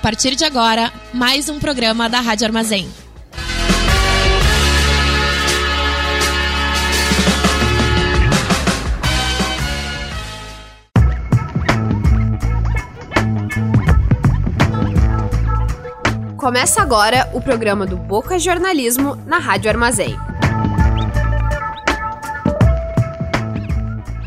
partir de agora mais um programa da Rádio Armazém. Começa agora o programa do Boca Jornalismo na Rádio Armazém.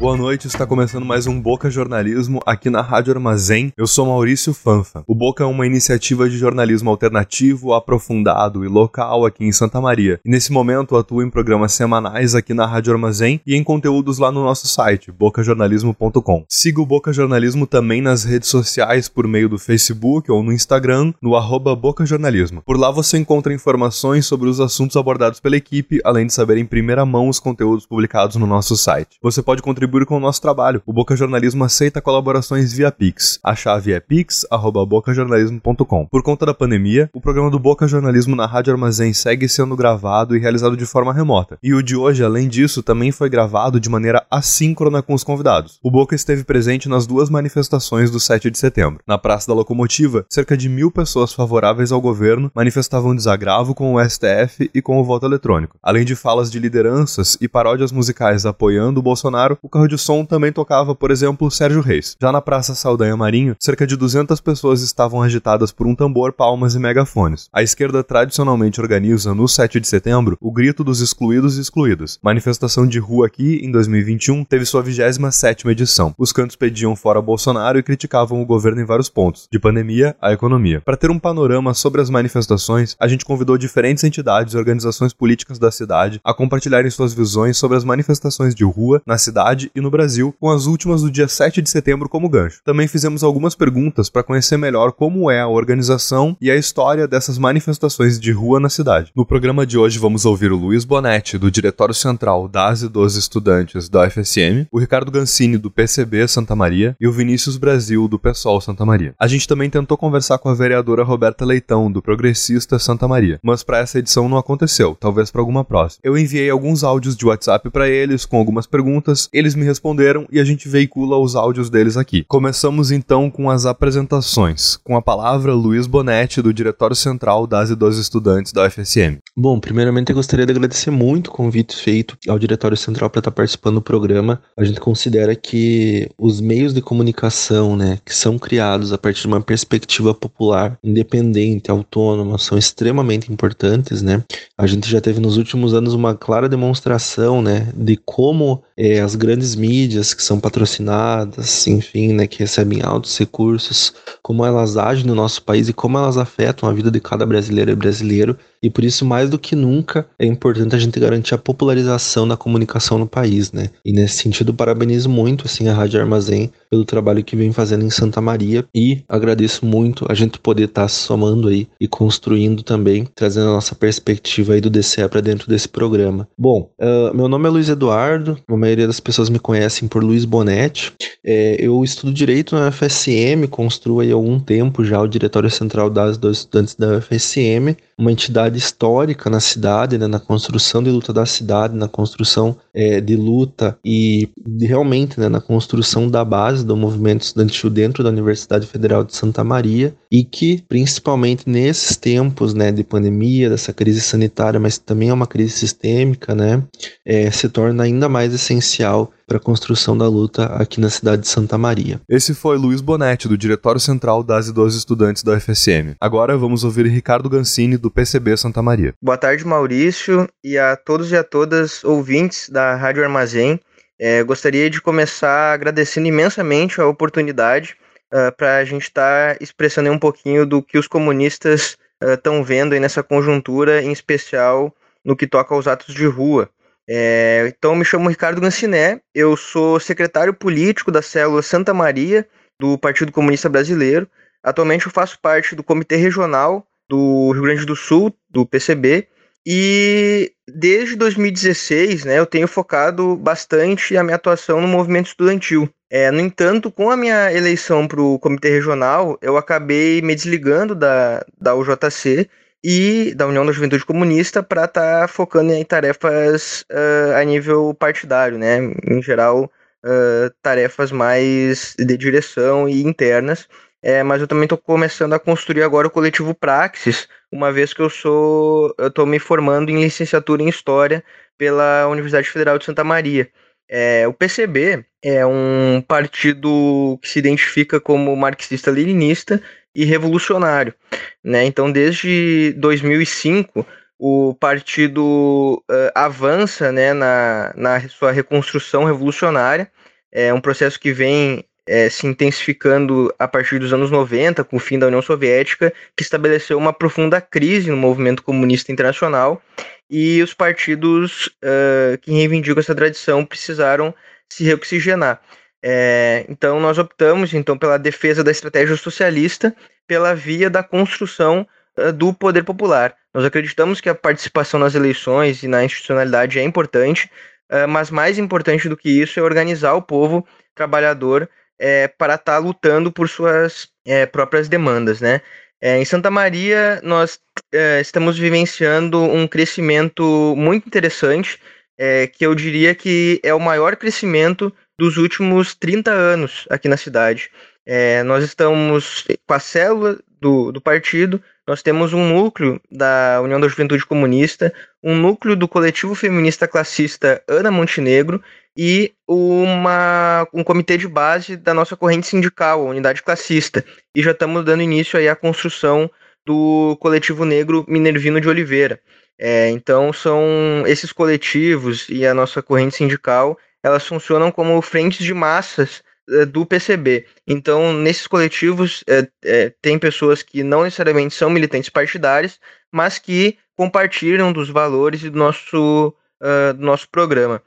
Boa noite, está começando mais um Boca Jornalismo aqui na Rádio Armazém. Eu sou Maurício Fanfa. O Boca é uma iniciativa de jornalismo alternativo, aprofundado e local aqui em Santa Maria. E nesse momento atuo em programas semanais aqui na Rádio Armazém e em conteúdos lá no nosso site, bocajornalismo.com. Siga o Boca Jornalismo também nas redes sociais por meio do Facebook ou no Instagram, no arroba Boca Jornalismo. Por lá você encontra informações sobre os assuntos abordados pela equipe, além de saber em primeira mão os conteúdos publicados no nosso site. Você pode contribuir contribui com o nosso trabalho. O Boca Jornalismo aceita colaborações via Pix. A chave é pix@bocajornalismo.com. Por conta da pandemia, o programa do Boca Jornalismo na Rádio Armazém segue sendo gravado e realizado de forma remota. E o de hoje, além disso, também foi gravado de maneira assíncrona com os convidados. O Boca esteve presente nas duas manifestações do 7 de setembro. Na Praça da Locomotiva, cerca de mil pessoas favoráveis ao governo manifestavam desagravo com o STF e com o voto eletrônico. Além de falas de lideranças e paródias musicais apoiando o Bolsonaro, o carro de som também tocava, por exemplo, Sérgio Reis. Já na Praça Saldanha Marinho, cerca de 200 pessoas estavam agitadas por um tambor, palmas e megafones. A esquerda tradicionalmente organiza, no 7 de setembro, o Grito dos Excluídos e Excluídas. Manifestação de rua aqui, em 2021, teve sua 27ª edição. Os cantos pediam fora Bolsonaro e criticavam o governo em vários pontos, de pandemia à economia. Para ter um panorama sobre as manifestações, a gente convidou diferentes entidades e organizações políticas da cidade a compartilharem suas visões sobre as manifestações de rua na cidade e no Brasil, com as últimas do dia 7 de setembro como gancho. Também fizemos algumas perguntas para conhecer melhor como é a organização e a história dessas manifestações de rua na cidade. No programa de hoje vamos ouvir o Luiz Bonetti, do Diretório Central das e dos Estudantes da UFSM, o Ricardo Gancini, do PCB Santa Maria, e o Vinícius Brasil, do PSOL Santa Maria. A gente também tentou conversar com a vereadora Roberta Leitão, do Progressista Santa Maria, mas para essa edição não aconteceu, talvez para alguma próxima. Eu enviei alguns áudios de WhatsApp para eles com algumas perguntas, eles me responderam e a gente veicula os áudios deles aqui. Começamos então com as apresentações. Com a palavra, Luiz Bonetti, do Diretório Central das e dos Estudantes da UFSM. Bom, primeiramente eu gostaria de agradecer muito o convite feito ao Diretório Central para estar participando do programa. A gente considera que os meios de comunicação, né, que são criados a partir de uma perspectiva popular, independente, autônoma, são extremamente importantes, né? A gente já teve nos últimos anos uma clara demonstração, né, de como é, as grandes mídias que são patrocinadas, enfim, né, que recebem altos recursos, como elas agem no nosso país e como elas afetam a vida de cada brasileiro e brasileiro e por isso, mais do que nunca, é importante a gente garantir a popularização da comunicação no país, né? E nesse sentido, parabenizo muito, assim, a Rádio Armazém pelo trabalho que vem fazendo em Santa Maria e agradeço muito a gente poder estar tá somando aí e construindo também, trazendo a nossa perspectiva aí do DCE para dentro desse programa. Bom, uh, meu nome é Luiz Eduardo, a maioria das pessoas me conhecem por Luiz Bonetti. É, eu estudo Direito na UFSM, construo aí há algum tempo já o Diretório Central das dos Estudantes da UFSM, uma entidade histórica na cidade, né, na construção de luta da cidade, na construção é, de luta e de, realmente né, na construção da base do movimento estudantil dentro da Universidade Federal de Santa Maria e que, principalmente nesses tempos né, de pandemia, dessa crise sanitária, mas também é uma crise sistêmica, né, é, se torna ainda mais essencial para a construção da luta aqui na cidade de Santa Maria. Esse foi Luiz Bonetti, do Diretório Central das e dos Estudantes da UFSM. Agora vamos ouvir Ricardo Gancini, do PCB Santa Maria. Boa tarde, Maurício, e a todos e a todas ouvintes da Rádio Armazém. É, gostaria de começar agradecendo imensamente a oportunidade uh, para a gente estar tá expressando um pouquinho do que os comunistas estão uh, vendo nessa conjuntura, em especial no que toca aos atos de rua. É, então, me chamo Ricardo Ganciné, eu sou secretário político da célula Santa Maria do Partido Comunista Brasileiro. Atualmente, eu faço parte do Comitê Regional do Rio Grande do Sul, do PCB, e desde 2016 né, eu tenho focado bastante a minha atuação no movimento estudantil. É, no entanto, com a minha eleição para o Comitê Regional, eu acabei me desligando da, da UJC e da União da Juventude Comunista para estar tá focando em tarefas uh, a nível partidário, né? Em geral, uh, tarefas mais de direção e internas. É, mas eu também estou começando a construir agora o coletivo Praxis, uma vez que eu sou, eu estou me formando em licenciatura em História pela Universidade Federal de Santa Maria. É, o PCB é um partido que se identifica como marxista-leninista e revolucionário. Né? Então, desde 2005, o partido uh, avança né, na, na sua reconstrução revolucionária. É um processo que vem é, se intensificando a partir dos anos 90, com o fim da União Soviética, que estabeleceu uma profunda crise no movimento comunista internacional, e os partidos uh, que reivindicam essa tradição precisaram se reoxigenar. É, então nós optamos então pela defesa da estratégia socialista pela via da construção uh, do poder popular. Nós acreditamos que a participação nas eleições e na institucionalidade é importante, uh, mas mais importante do que isso é organizar o povo trabalhador é, para estar tá lutando por suas é, próprias demandas, né? É, em Santa Maria, nós é, estamos vivenciando um crescimento muito interessante, é, que eu diria que é o maior crescimento dos últimos 30 anos aqui na cidade. É, nós estamos com a célula do, do partido, nós temos um núcleo da União da Juventude Comunista, um núcleo do coletivo feminista classista Ana Montenegro e uma, um comitê de base da nossa corrente sindical, a unidade classista. E já estamos dando início aí à construção do coletivo negro Minervino de Oliveira. É, então são esses coletivos e a nossa corrente sindical, elas funcionam como frentes de massas é, do PCB. Então, nesses coletivos, é, é, tem pessoas que não necessariamente são militantes partidários, mas que compartilham dos valores do nosso, uh, do nosso programa.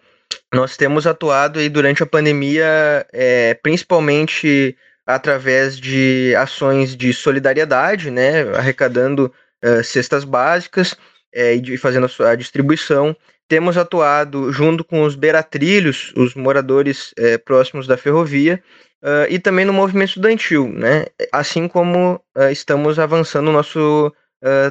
Nós temos atuado aí durante a pandemia, é, principalmente através de ações de solidariedade, né, arrecadando uh, cestas básicas é, e fazendo a sua distribuição. Temos atuado junto com os beratrilhos, os moradores é, próximos da ferrovia, uh, e também no movimento estudantil, né? Assim como uh, estamos avançando nosso,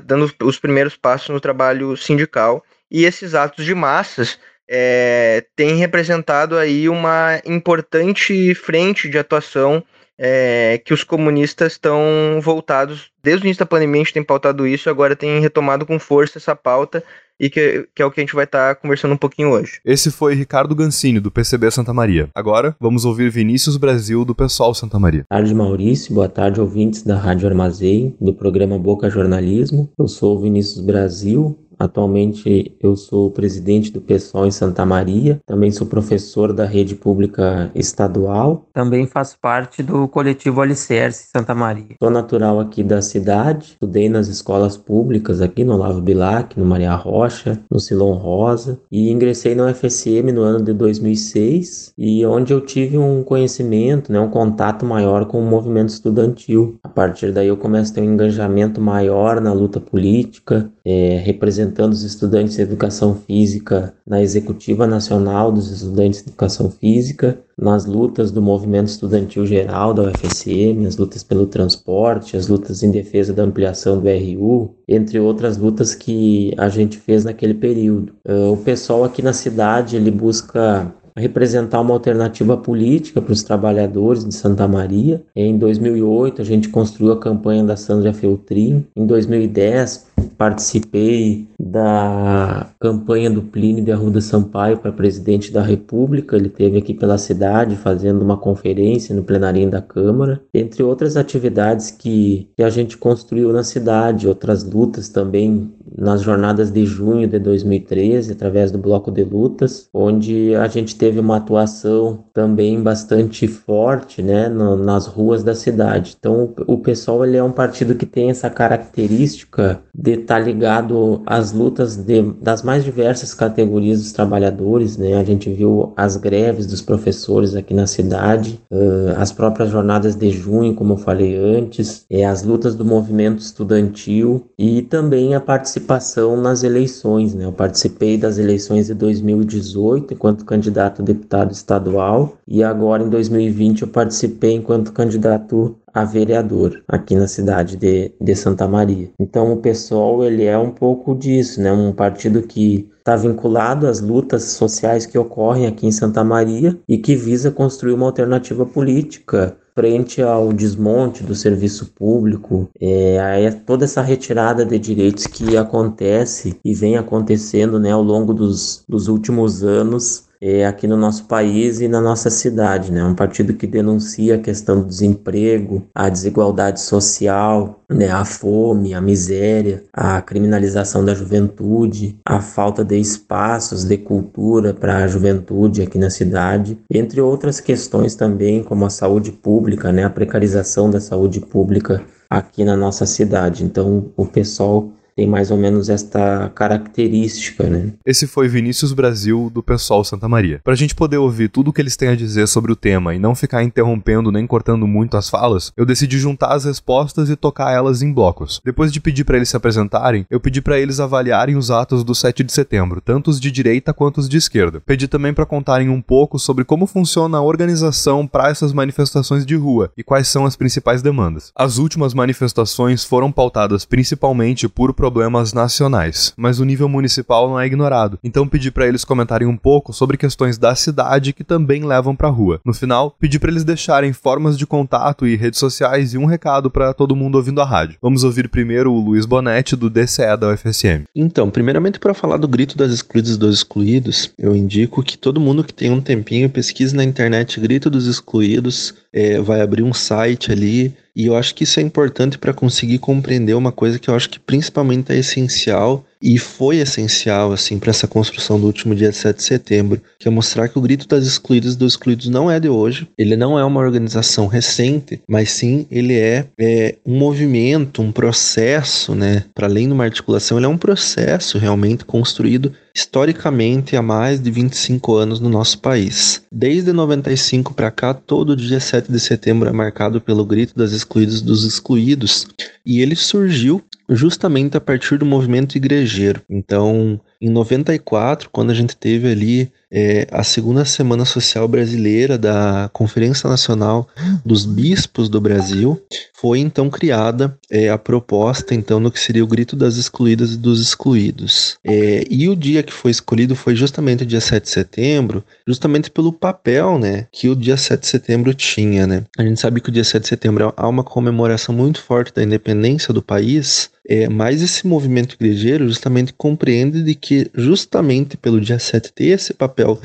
dando os primeiros passos no trabalho sindical. E esses atos de massas é, têm representado aí uma importante frente de atuação é, que os comunistas estão voltados, desde o início da pandemia a gente tem pautado isso, agora tem retomado com força essa pauta e que, que é o que a gente vai estar tá conversando um pouquinho hoje. Esse foi Ricardo Gancini, do PCB Santa Maria. Agora, vamos ouvir Vinícius Brasil, do Pessoal Santa Maria. Boa tarde, Maurício. Boa tarde, ouvintes da Rádio Armazém, do programa Boca Jornalismo. Eu sou o Vinícius Brasil, Atualmente eu sou presidente do pessoal em Santa Maria, também sou professor da rede pública estadual, também faço parte do coletivo Alicerce Santa Maria. Sou natural aqui da cidade, estudei nas escolas públicas aqui no Olavo Bilac, no Maria Rocha, no Silon Rosa e ingressei na UFSM no ano de 2006 e onde eu tive um conhecimento, né, um contato maior com o movimento estudantil. A partir daí eu começo a ter um engajamento maior na luta política, é, representando os estudantes de educação física na Executiva Nacional dos Estudantes de Educação Física, nas lutas do movimento estudantil geral da UFSM, as lutas pelo transporte, as lutas em defesa da ampliação do RU, entre outras lutas que a gente fez naquele período. Uh, o pessoal aqui na cidade ele busca representar uma alternativa política para os trabalhadores de Santa Maria. Em 2008, a gente construiu a campanha da Sandra Feltrin. Em 2010, participei da campanha do Plínio de Arruda Sampaio para presidente da República. Ele teve aqui pela cidade fazendo uma conferência no plenário da Câmara, entre outras atividades que, que a gente construiu na cidade, outras lutas também nas jornadas de junho de 2013, através do Bloco de Lutas, onde a gente teve uma atuação também bastante forte né, no, nas ruas da cidade. Então, o, o pessoal ele é um partido que tem essa característica de estar tá ligado às lutas de, das mais diversas categorias dos trabalhadores. Né? A gente viu as greves dos professores aqui na cidade, uh, as próprias jornadas de junho, como eu falei antes, é, as lutas do movimento estudantil e também a participação nas eleições. Né? Eu participei das eleições de 2018 enquanto candidato a deputado estadual e agora em 2020 eu participei enquanto candidato a vereador aqui na cidade de, de Santa Maria. Então o PSOL ele é um pouco disso, né? Um partido que está vinculado às lutas sociais que ocorrem aqui em Santa Maria e que visa construir uma alternativa política frente ao desmonte do serviço público, é, toda essa retirada de direitos que acontece e vem acontecendo né, ao longo dos, dos últimos anos é, aqui no nosso país e na nossa cidade. Né? Um partido que denuncia a questão do desemprego, a desigualdade social, né? a fome, a miséria, a criminalização da juventude, a falta de espaços de cultura para a juventude aqui na cidade, entre outras questões também, como a saúde pública, né? a precarização da saúde pública aqui na nossa cidade. Então, o pessoal tem mais ou menos esta característica, né? Esse foi Vinícius Brasil do Pessoal Santa Maria. Pra gente poder ouvir tudo o que eles têm a dizer sobre o tema e não ficar interrompendo nem cortando muito as falas, eu decidi juntar as respostas e tocar elas em blocos. Depois de pedir para eles se apresentarem, eu pedi para eles avaliarem os atos do 7 de setembro, tanto os de direita quanto os de esquerda. Pedi também para contarem um pouco sobre como funciona a organização para essas manifestações de rua e quais são as principais demandas. As últimas manifestações foram pautadas principalmente por problemas nacionais, mas o nível municipal não é ignorado. Então pedi para eles comentarem um pouco sobre questões da cidade que também levam para rua. No final, pedi para eles deixarem formas de contato e redes sociais e um recado para todo mundo ouvindo a rádio. Vamos ouvir primeiro o Luiz Bonetti do DCE da UFSM. Então, primeiramente para falar do grito das excluídas e dos excluídos, eu indico que todo mundo que tem um tempinho pesquise na internet grito dos excluídos, é, vai abrir um site ali e eu acho que isso é importante para conseguir compreender uma coisa que eu acho que principalmente é essencial e foi essencial assim para essa construção do último dia 7 de setembro, que é mostrar que o grito das excluídas dos excluídos não é de hoje, ele não é uma organização recente, mas sim ele é, é um movimento, um processo, né? Para além de uma articulação, ele é um processo realmente construído historicamente há mais de 25 anos no nosso país. Desde 95 para cá, todo dia 7 de setembro é marcado pelo grito das excluídas dos excluídos, e ele surgiu justamente a partir do movimento igrejeiro. Então, em 94, quando a gente teve ali é, a segunda semana social brasileira da Conferência Nacional dos Bispos do Brasil, foi então criada é, a proposta então no que seria o grito das excluídas e dos excluídos. É, e o dia que foi escolhido foi justamente o dia 7 de setembro, justamente pelo papel né, que o dia 7 de setembro tinha. Né? A gente sabe que o dia 7 de setembro há uma comemoração muito forte da independência do país, é, mas esse movimento igrejeiro justamente compreende de que justamente pelo dia 7 ter esse papel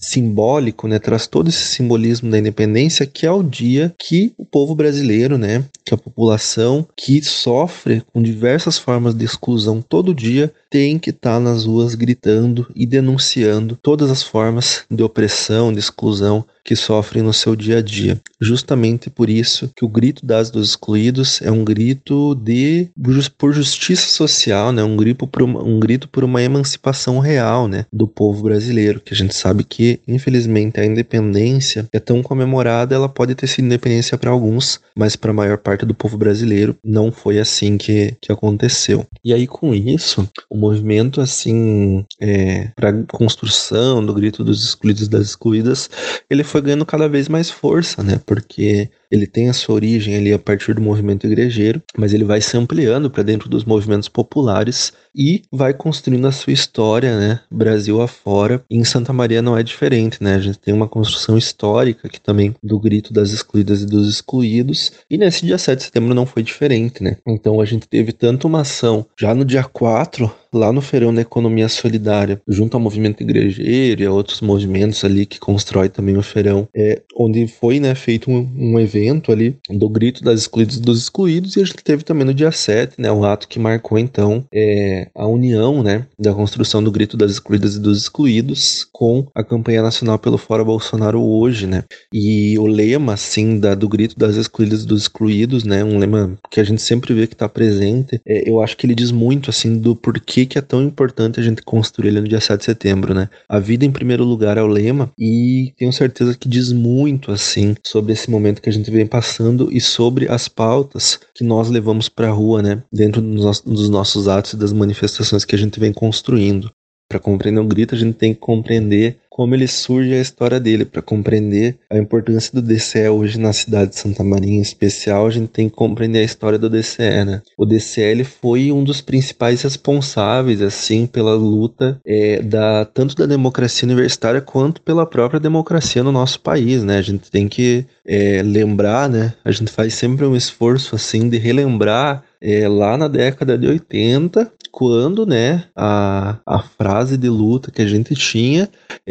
simbólico, né, traz todo esse simbolismo da independência, que é o dia que o povo brasileiro, né, que a população que sofre com diversas formas de exclusão todo dia, tem que estar tá nas ruas gritando e denunciando todas as formas de opressão, de exclusão que sofrem no seu dia a dia. Justamente por isso que o grito das dos excluídos é um grito de por justiça social, né? Um grito por uma, um grito por uma emancipação real, né, do povo brasileiro, que a gente sabe que infelizmente a independência é tão comemorada, ela pode ter sido independência para alguns, mas para a maior parte do povo brasileiro não foi assim que, que aconteceu. E aí com isso, o movimento assim é, para construção do grito dos excluídos das excluídas, ele foi ganhando cada vez mais força, né? Porque ele tem a sua origem ali a partir do movimento igrejeiro, mas ele vai se ampliando para dentro dos movimentos populares e vai construindo a sua história, né, Brasil afora. E em Santa Maria não é diferente, né? A gente tem uma construção histórica aqui também do grito das excluídas e dos excluídos. E nesse dia 7 de setembro não foi diferente, né? Então a gente teve tanto uma ação já no dia 4 lá no Feirão da Economia Solidária, junto ao movimento igrejeiro e a outros movimentos ali que constrói também o Feirão, é, onde foi né, feito um, um evento ali do grito das excluídas dos excluídos, e a gente teve também no dia 7, né, um ato que marcou então é, a união né, da construção do grito das excluídas e dos excluídos com a campanha nacional pelo Fora Bolsonaro hoje, né? E o lema, assim, da, do grito das excluídas e dos excluídos, né? Um lema que a gente sempre vê que está presente, é, eu acho que ele diz muito, assim, do porquê que é tão importante a gente construir ele no dia 7 de setembro, né? A vida em primeiro lugar é o lema e tenho certeza que diz muito assim sobre esse momento que a gente vem passando e sobre as pautas que nós levamos para a rua, né? Dentro dos nossos atos e das manifestações que a gente vem construindo. Para compreender o grito, a gente tem que compreender como ele surge a história dele, para compreender a importância do DCE hoje na cidade de Santa Maria em especial, a gente tem que compreender a história do DCE, né? O DCE ele foi um dos principais responsáveis, assim, pela luta é, da tanto da democracia universitária quanto pela própria democracia no nosso país, né? A gente tem que é, lembrar, né? A gente faz sempre um esforço, assim, de relembrar é, lá na década de 80, quando né, a, a frase de luta que a gente tinha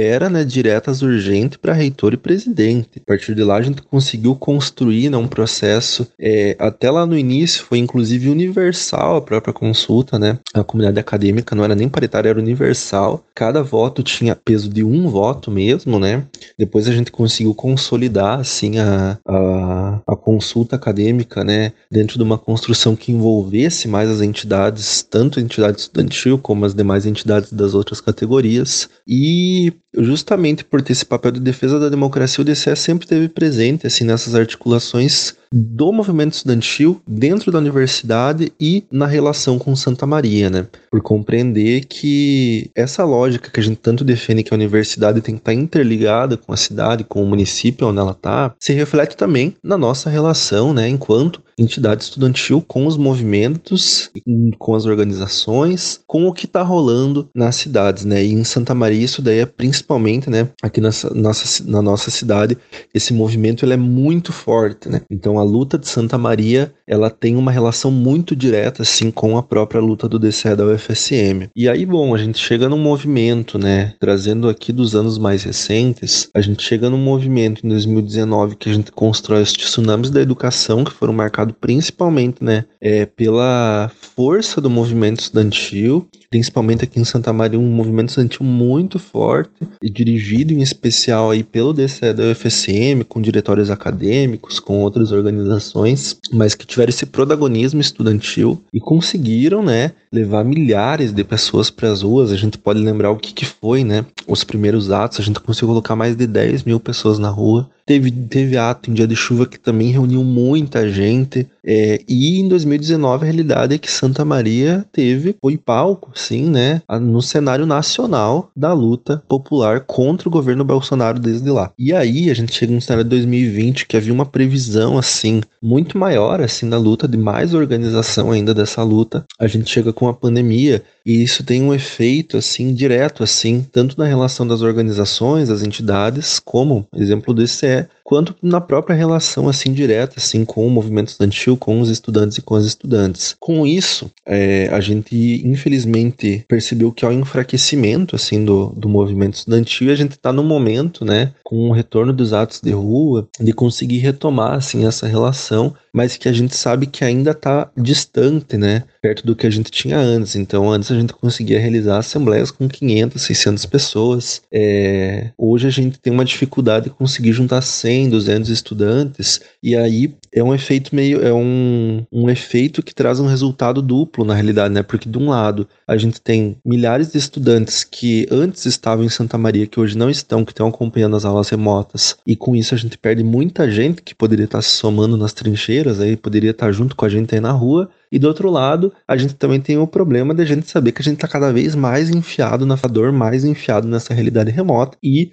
era né, diretas urgente para reitor e presidente. A partir de lá a gente conseguiu construir né, um processo, é, até lá no início foi inclusive universal a própria consulta, né? A comunidade acadêmica não era nem paritária, era universal. Cada voto tinha peso de um voto mesmo, né? Depois a gente conseguiu consolidar assim a, a, a consulta acadêmica, né? Dentro de uma construção que envolvesse mais as entidades, tanto a entidade estudantil como as demais entidades das outras categorias. E justamente por ter esse papel de defesa da democracia, o DCE sempre esteve presente assim nessas articulações do movimento estudantil dentro da universidade e na relação com Santa Maria, né? Por compreender que essa lógica que a gente tanto defende que a universidade tem que estar interligada com a cidade, com o município onde ela está, se reflete também na nossa relação, né, enquanto entidade estudantil com os movimentos, com as organizações, com o que está rolando nas cidades, né? E em Santa Maria isso daí é principalmente, né, aqui nessa, nossa, na nossa cidade, esse movimento ele é muito forte, né? Então a luta de Santa Maria, ela tem uma relação muito direta, assim, com a própria luta do DCE da UFSM. E aí, bom, a gente chega num movimento, né, trazendo aqui dos anos mais recentes, a gente chega num movimento em 2019 que a gente constrói os tsunamis da educação, que foram marcados principalmente, né, é, pela força do movimento estudantil, principalmente aqui em Santa Maria, um movimento estudantil muito forte e dirigido em especial aí pelo DCE da UFSM, com diretórios acadêmicos, com outras organizações, mas que esse protagonismo estudantil e conseguiram, né, levar milhares de pessoas para as ruas. A gente pode lembrar o que, que foi, né, os primeiros atos, a gente conseguiu colocar mais de 10 mil pessoas na rua Teve, teve ato em dia de chuva que também reuniu muita gente. É, e em 2019 a realidade é que Santa Maria teve, foi palco, sim, né? No cenário nacional da luta popular contra o governo Bolsonaro desde lá. E aí a gente chega no cenário de 2020 que havia uma previsão, assim, muito maior, assim, da luta, de mais organização ainda dessa luta. A gente chega com a pandemia e isso tem um efeito assim direto assim, tanto na relação das organizações, das entidades, como exemplo desse é quanto na própria relação assim direta assim com o movimento estudantil, com os estudantes e com as estudantes. Com isso, é, a gente infelizmente percebeu que há um enfraquecimento assim do, do movimento estudantil e a gente está no momento, né, com o retorno dos atos de rua, de conseguir retomar assim essa relação, mas que a gente sabe que ainda está distante, né, perto do que a gente tinha antes. Então, antes a gente conseguia realizar assembleias com 500, 600 pessoas. É, hoje a gente tem uma dificuldade de conseguir juntar 100 100, 200 estudantes, e aí é um efeito meio é um, um efeito que traz um resultado duplo na realidade, né? Porque de um lado a gente tem milhares de estudantes que antes estavam em Santa Maria que hoje não estão, que estão acompanhando as aulas remotas, e com isso a gente perde muita gente que poderia estar se somando nas trincheiras, aí poderia estar junto com a gente aí na rua, e do outro lado, a gente também tem o problema de a gente saber que a gente está cada vez mais enfiado na dor, mais enfiado nessa realidade remota e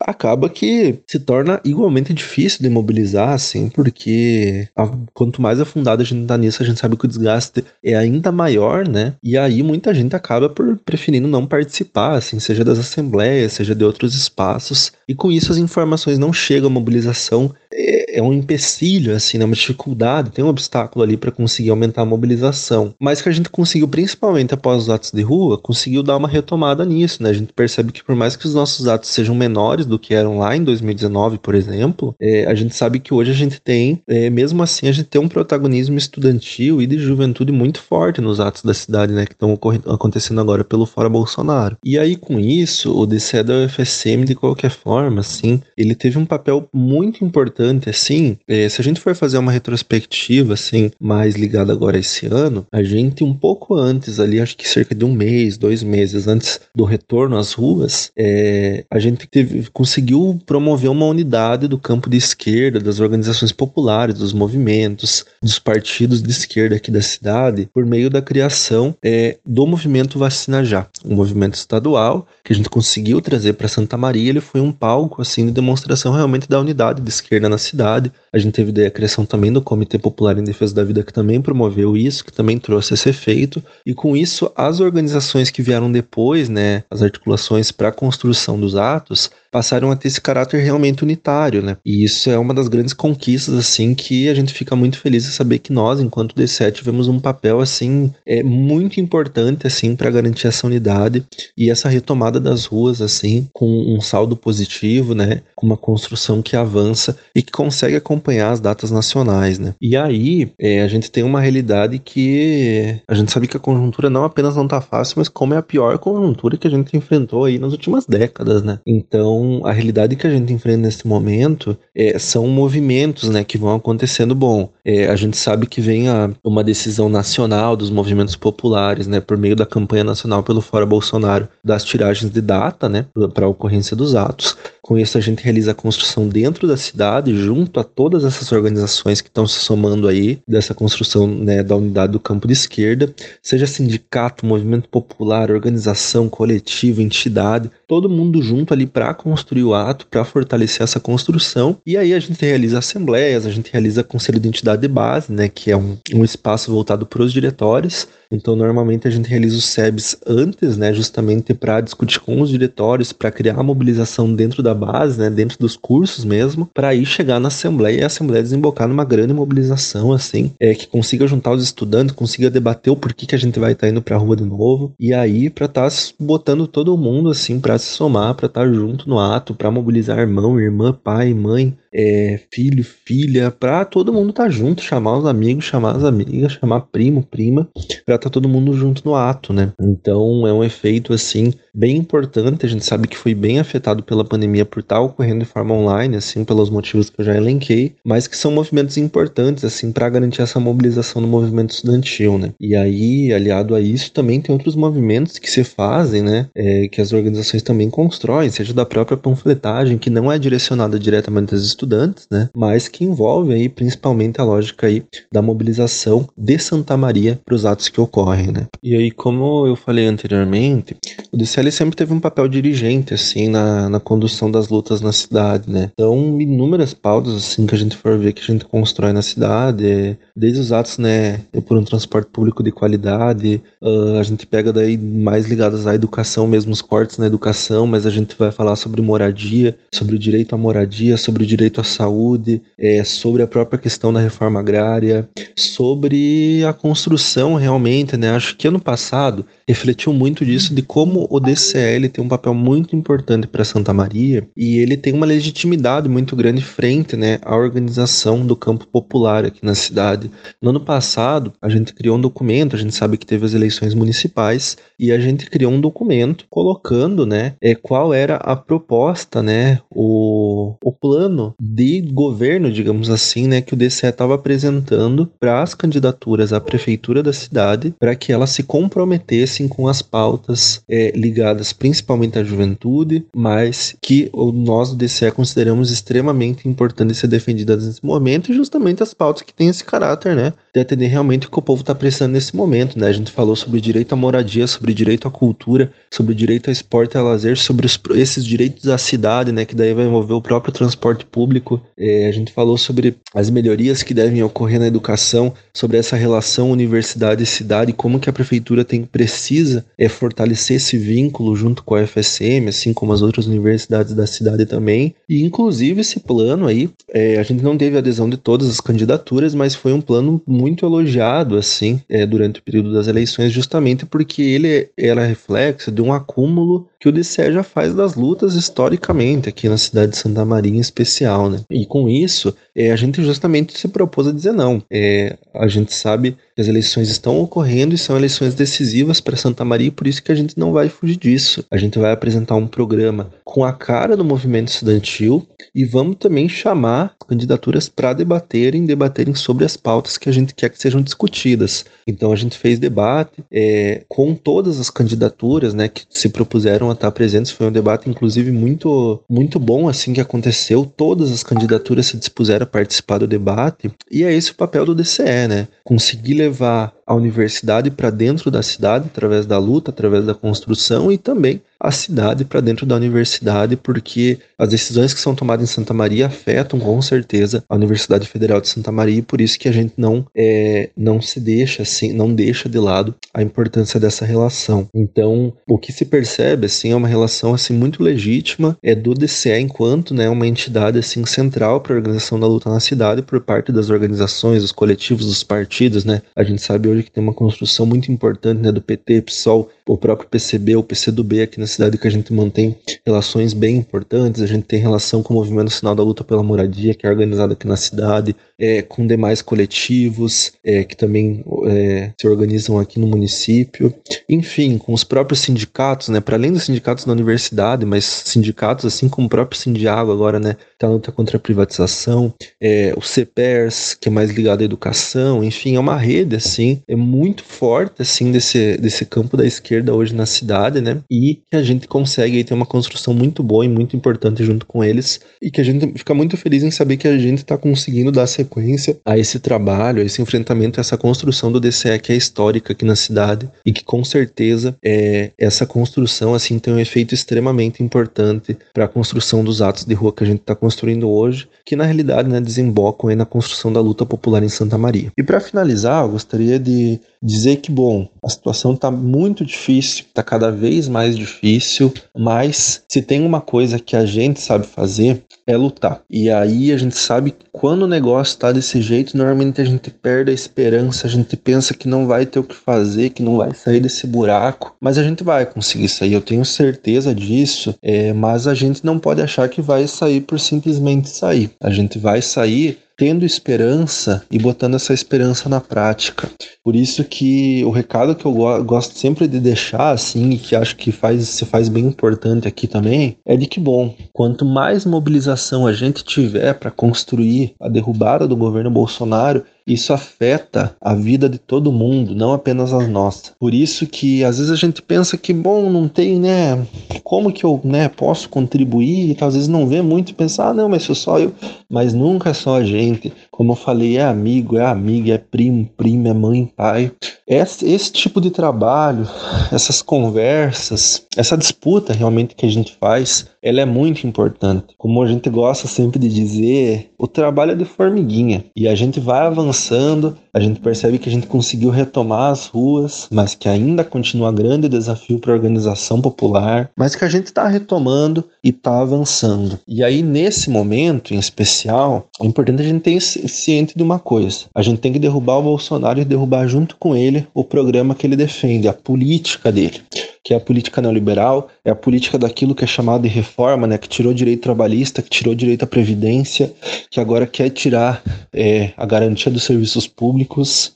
acaba que se torna igualmente difícil de mobilizar, assim, porque a, quanto mais afundado a gente tá nisso, a gente sabe que o desgaste é ainda maior, né? E aí muita gente acaba por preferindo não participar, assim, seja das assembleias, seja de outros espaços, e com isso as informações não chegam à mobilização é, é um empecilho, assim, né? uma dificuldade, tem um obstáculo ali para conseguir aumentar a mobilização. Mas que a gente conseguiu, principalmente após os atos de rua, conseguiu dar uma retomada nisso, né? A gente percebe que por mais que os nossos atos sejam menores do que eram lá em 2019, por exemplo, é, a gente sabe que hoje a gente tem, é, mesmo assim, a gente tem um protagonismo estudantil e de juventude muito forte nos atos da cidade, né? Que estão acontecendo agora pelo Fora Bolsonaro. E aí, com isso, o DCE da UFSM, de qualquer forma, assim, ele teve um papel muito importante importante assim, é, se a gente for fazer uma retrospectiva, assim, mais ligada agora a esse ano, a gente um pouco antes ali, acho que cerca de um mês, dois meses antes do retorno às ruas, é, a gente teve, conseguiu promover uma unidade do campo de esquerda, das organizações populares, dos movimentos, dos partidos de esquerda aqui da cidade, por meio da criação é, do movimento Vacina Já, um movimento estadual que a gente conseguiu trazer para Santa Maria. Ele foi um palco assim de demonstração realmente da unidade de esquerda na cidade. A gente teve daí a criação também do Comitê Popular em Defesa da Vida, que também promoveu isso, que também trouxe esse efeito. E com isso, as organizações que vieram depois, né, as articulações para a construção dos atos, passaram a ter esse caráter realmente unitário, né? E isso é uma das grandes conquistas, assim, que a gente fica muito feliz de saber que nós, enquanto D7, tivemos um papel, assim, é muito importante, assim, para garantir essa unidade e essa retomada das ruas, assim, com um saldo positivo, né? Com uma construção que avança e que consegue acompanhar as datas nacionais, né? E aí, é, a gente tem uma realidade que a gente sabe que a conjuntura não apenas não tá fácil, mas como é a pior conjuntura que a gente enfrentou aí nas últimas décadas, né? Então, então, a realidade que a gente enfrenta nesse momento é, são movimentos né, que vão acontecendo. Bom, é, a gente sabe que vem a, uma decisão nacional dos movimentos populares, né, por meio da campanha nacional pelo Fora Bolsonaro, das tiragens de data né, para a ocorrência dos atos. Com isso, a gente realiza a construção dentro da cidade, junto a todas essas organizações que estão se somando aí, dessa construção né, da unidade do campo de esquerda, seja sindicato, movimento popular, organização, coletivo, entidade, todo mundo junto ali para construir o ato, para fortalecer essa construção. E aí a gente realiza assembleias, a gente realiza conselho de entidade de base, né, que é um, um espaço voltado para os diretórios então, normalmente a gente realiza os SEBs antes, né, justamente para discutir com os diretórios, para criar a mobilização dentro da base, né, dentro dos cursos mesmo, para aí chegar na assembleia e a assembleia desembocar numa grande mobilização assim, é que consiga juntar os estudantes, consiga debater o porquê que a gente vai estar tá indo para a rua de novo e aí para estar tá botando todo mundo assim para se somar, para estar tá junto no ato, para mobilizar irmão, irmã, pai, mãe, é, filho, filha, para todo mundo estar tá junto, chamar os amigos, chamar as amigas, chamar primo, prima, para tá todo mundo junto no ato, né? Então é um efeito assim bem importante. A gente sabe que foi bem afetado pela pandemia por estar ocorrendo de forma online, assim, pelos motivos que eu já elenquei, mas que são movimentos importantes, assim, para garantir essa mobilização no movimento estudantil, né? E aí, aliado a isso, também tem outros movimentos que se fazem, né? É, que as organizações também constroem, seja da própria panfletagem, que não é direcionada diretamente aos estudantes, né? Mas que envolve aí principalmente a lógica aí da mobilização de Santa Maria para os atos que ocorrem, né? E aí, como eu falei anteriormente, o DCL sempre teve um papel dirigente, assim, na, na condução das lutas na cidade, né? Então, inúmeras pautas, assim, que a gente for ver que a gente constrói na cidade, desde os atos, né, por um transporte público de qualidade, uh, a gente pega daí mais ligadas à educação, mesmo os cortes na educação, mas a gente vai falar sobre moradia, sobre o direito à moradia, sobre o direito à saúde, é, sobre a própria questão da reforma agrária, sobre a construção realmente, né? Acho que ano passado refletiu muito disso de como o DCL tem um papel muito importante para Santa Maria e ele tem uma legitimidade muito grande frente, né, à organização do campo popular aqui na cidade. No ano passado, a gente criou um documento, a gente sabe que teve as eleições municipais e a gente criou um documento colocando, né, é, qual era a proposta, né, o, o plano de governo, digamos assim, né, que o DCE estava apresentando para as candidaturas à prefeitura da cidade, para que ela se comprometesse com as pautas é, ligadas principalmente à juventude, mas que nós do DCE consideramos extremamente importante ser defendidas nesse momento, justamente as pautas que têm esse caráter, né? De atender realmente o que o povo está precisando nesse momento, né? A gente falou sobre direito à moradia, sobre direito à cultura, sobre direito ao esporte e ao lazer, sobre os, esses direitos à cidade, né? Que daí vai envolver o próprio transporte público. É, a gente falou sobre as melhorias que devem ocorrer na educação, sobre essa relação universidade e cidade, como que a prefeitura tem precisa é fortalecer esse vínculo junto com a FSM, assim como as outras universidades da cidade também. E inclusive esse plano aí, é, a gente não teve adesão de todas as candidaturas, mas foi um plano muito elogiado assim é, durante o período das eleições, justamente porque ele era reflexo de um acúmulo que o DCE já faz das lutas historicamente aqui na cidade de Santa Maria em especial, né? E com isso, é, a gente justamente se propôs a dizer não. É, a gente sabe que as eleições estão ocorrendo e são eleições decisivas para Santa Maria, por isso que a gente não vai fugir disso. A gente vai apresentar um programa com a cara do movimento estudantil e vamos também chamar candidaturas para debaterem, debaterem sobre as pautas que a gente quer que sejam discutidas. Então a gente fez debate é, com todas as candidaturas, né, que se propuseram a estar presentes. Foi um debate, inclusive, muito, muito bom assim que aconteceu. Todas as candidaturas se dispuseram participar do debate e é esse o papel do DCE, né? Conseguir levar a universidade para dentro da cidade através da luta, através da construção e também a cidade para dentro da universidade, porque as decisões que são tomadas em Santa Maria afetam com certeza a Universidade Federal de Santa Maria e por isso que a gente não é, não se deixa assim, não deixa de lado a importância dessa relação. Então, o que se percebe assim é uma relação assim muito legítima é do DCE enquanto né, uma entidade assim central para a organização da luta na cidade por parte das organizações, dos coletivos, dos partidos, né? A gente sabe hoje que tem uma construção muito importante né, do PT, PSOL, o próprio PCB, o PCdoB aqui na cidade que a gente mantém relações bem importantes. A gente tem relação com o Movimento Nacional da Luta pela Moradia, que é organizado aqui na cidade, é, com demais coletivos é, que também é, se organizam aqui no município. Enfim, com os próprios sindicatos, né, para além dos sindicatos da universidade, mas sindicatos assim como o próprio Sindiago agora, né, está luta contra a privatização, é, o CPERS, que é mais ligado à educação, enfim, é uma rede assim, é muito forte assim desse, desse campo da esquerda esquerda hoje na cidade, né? E que a gente consegue ter uma construção muito boa e muito importante junto com eles. E que a gente fica muito feliz em saber que a gente está conseguindo dar sequência a esse trabalho, a esse enfrentamento, a essa construção do DCE que é histórica aqui na cidade. E que com certeza é, essa construção assim tem um efeito extremamente importante para a construção dos atos de rua que a gente está construindo hoje, que na realidade né, desembocam aí na construção da luta popular em Santa Maria. E para finalizar, eu gostaria de dizer que, bom, a situação está muito difícil, está cada vez mais difícil, mas se tem uma coisa que a gente sabe fazer é lutar. E aí a gente sabe que quando o negócio está desse jeito, normalmente a gente perde a esperança, a gente pensa que não vai ter o que fazer, que não vai sair desse buraco, mas a gente vai conseguir sair, eu tenho certeza disso, é, mas a gente não pode achar que vai sair por simplesmente sair. A gente vai sair tendo esperança e botando essa esperança na prática. Por isso que o recado que eu gosto sempre de deixar, assim, e que acho que faz, se faz bem importante aqui também, é de que, bom, quanto mais mobilização a gente tiver para construir a derrubada do governo Bolsonaro, isso afeta a vida de todo mundo, não apenas a nossa. Por isso que às vezes a gente pensa que, bom, não tem, né? Como que eu né, posso contribuir? Às vezes não vê muito e pensa, ah, não, mas sou só eu. Mas nunca é só a gente. Como eu falei, é amigo, é amiga, é primo, prima, é mãe, pai. Esse, esse tipo de trabalho, essas conversas, essa disputa realmente que a gente faz, ela é muito importante. Como a gente gosta sempre de dizer, o trabalho é de formiguinha. E a gente vai avançando, a gente percebe que a gente conseguiu retomar as ruas, mas que ainda continua grande desafio para a organização popular, mas que a gente está retomando e está avançando. E aí, nesse momento em especial, é importante a gente ter ciente de uma coisa: a gente tem que derrubar o Bolsonaro e derrubar junto com ele o programa que ele defende, a política dele que é a política neoliberal, é a política daquilo que é chamado de reforma, né, que tirou direito trabalhista, que tirou direito à previdência, que agora quer tirar é, a garantia dos serviços públicos.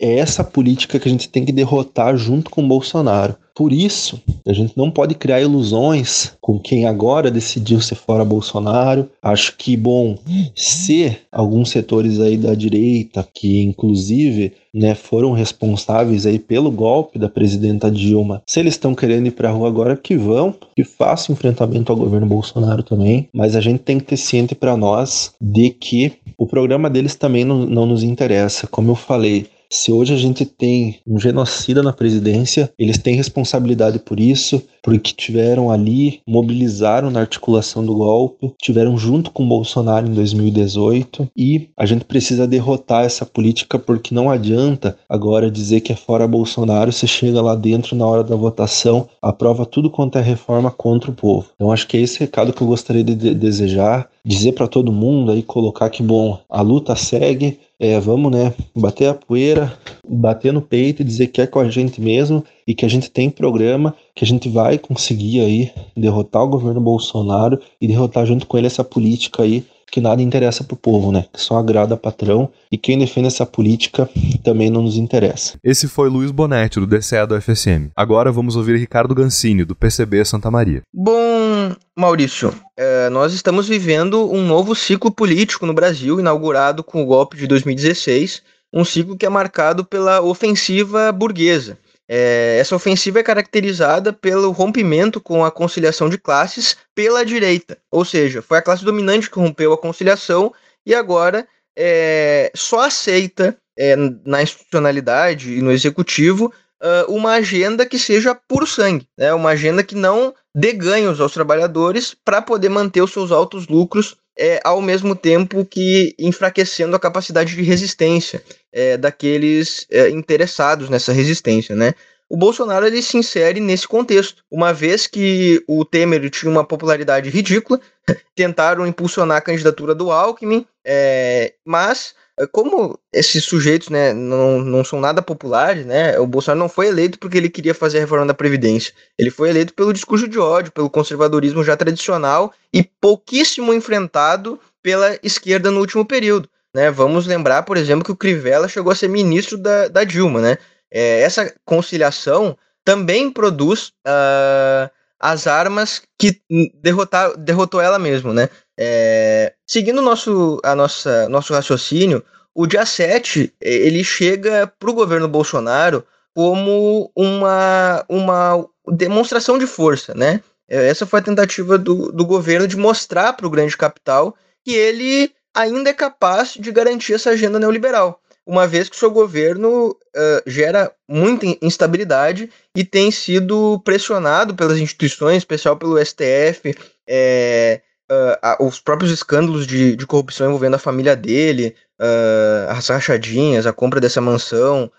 É essa política que a gente tem que derrotar junto com o Bolsonaro. Por isso, a gente não pode criar ilusões com quem agora decidiu ser fora Bolsonaro. Acho que, bom, se alguns setores aí da direita, que inclusive né, foram responsáveis aí pelo golpe da presidenta Dilma, se eles estão querendo ir para a rua agora, que vão, que façam enfrentamento ao governo Bolsonaro também. Mas a gente tem que ter ciente para nós de que o programa deles também não, não nos interessa. Como eu falei, se hoje a gente tem um genocida na presidência, eles têm responsabilidade por isso, porque tiveram ali, mobilizaram na articulação do golpe, tiveram junto com Bolsonaro em 2018 e a gente precisa derrotar essa política porque não adianta agora dizer que é fora Bolsonaro, você chega lá dentro na hora da votação, aprova tudo quanto é reforma contra o povo. Então acho que é esse recado que eu gostaria de desejar, dizer para todo mundo aí, colocar que bom, a luta segue, é, vamos, né, bater a poeira, bater no peito e dizer que é com a gente mesmo e que a gente tem programa, que a gente vai conseguir aí derrotar o governo Bolsonaro e derrotar junto com ele essa política aí que nada interessa pro povo, né? Que só agrada patrão e quem defende essa política também não nos interessa. Esse foi Luiz Bonetti, do DCE do FSM. Agora vamos ouvir Ricardo Gancini, do PCB Santa Maria. Bom, Maurício, é, nós estamos vivendo um novo ciclo político no Brasil, inaugurado com o golpe de 2016, um ciclo que é marcado pela ofensiva burguesa. É, essa ofensiva é caracterizada pelo rompimento com a conciliação de classes pela direita, ou seja, foi a classe dominante que rompeu a conciliação e agora é, só aceita é, na institucionalidade e no executivo uh, uma agenda que seja puro sangue, né? uma agenda que não dê ganhos aos trabalhadores para poder manter os seus altos lucros é, ao mesmo tempo que enfraquecendo a capacidade de resistência é, daqueles é, interessados nessa resistência, né? O Bolsonaro ele se insere nesse contexto, uma vez que o Temer tinha uma popularidade ridícula, tentaram impulsionar a candidatura do Alckmin, é, mas é, como esses sujeitos né, não, não são nada populares, né, o Bolsonaro não foi eleito porque ele queria fazer a reforma da Previdência. Ele foi eleito pelo discurso de ódio, pelo conservadorismo já tradicional e pouquíssimo enfrentado pela esquerda no último período. Né? Vamos lembrar, por exemplo, que o Crivella chegou a ser ministro da, da Dilma. Né? É, essa conciliação também produz uh, as armas que derrotar, derrotou ela mesmo. Né? É, seguindo nosso, a nossa, nosso raciocínio, o dia 7 ele chega para o governo Bolsonaro como uma, uma demonstração de força, né? É, essa foi a tentativa do, do governo de mostrar para o grande capital que ele ainda é capaz de garantir essa agenda neoliberal, uma vez que seu governo uh, gera muita instabilidade e tem sido pressionado pelas instituições, especial pelo STF, é, uh, os próprios escândalos de, de corrupção envolvendo a família dele, uh, as rachadinhas, a compra dessa mansão,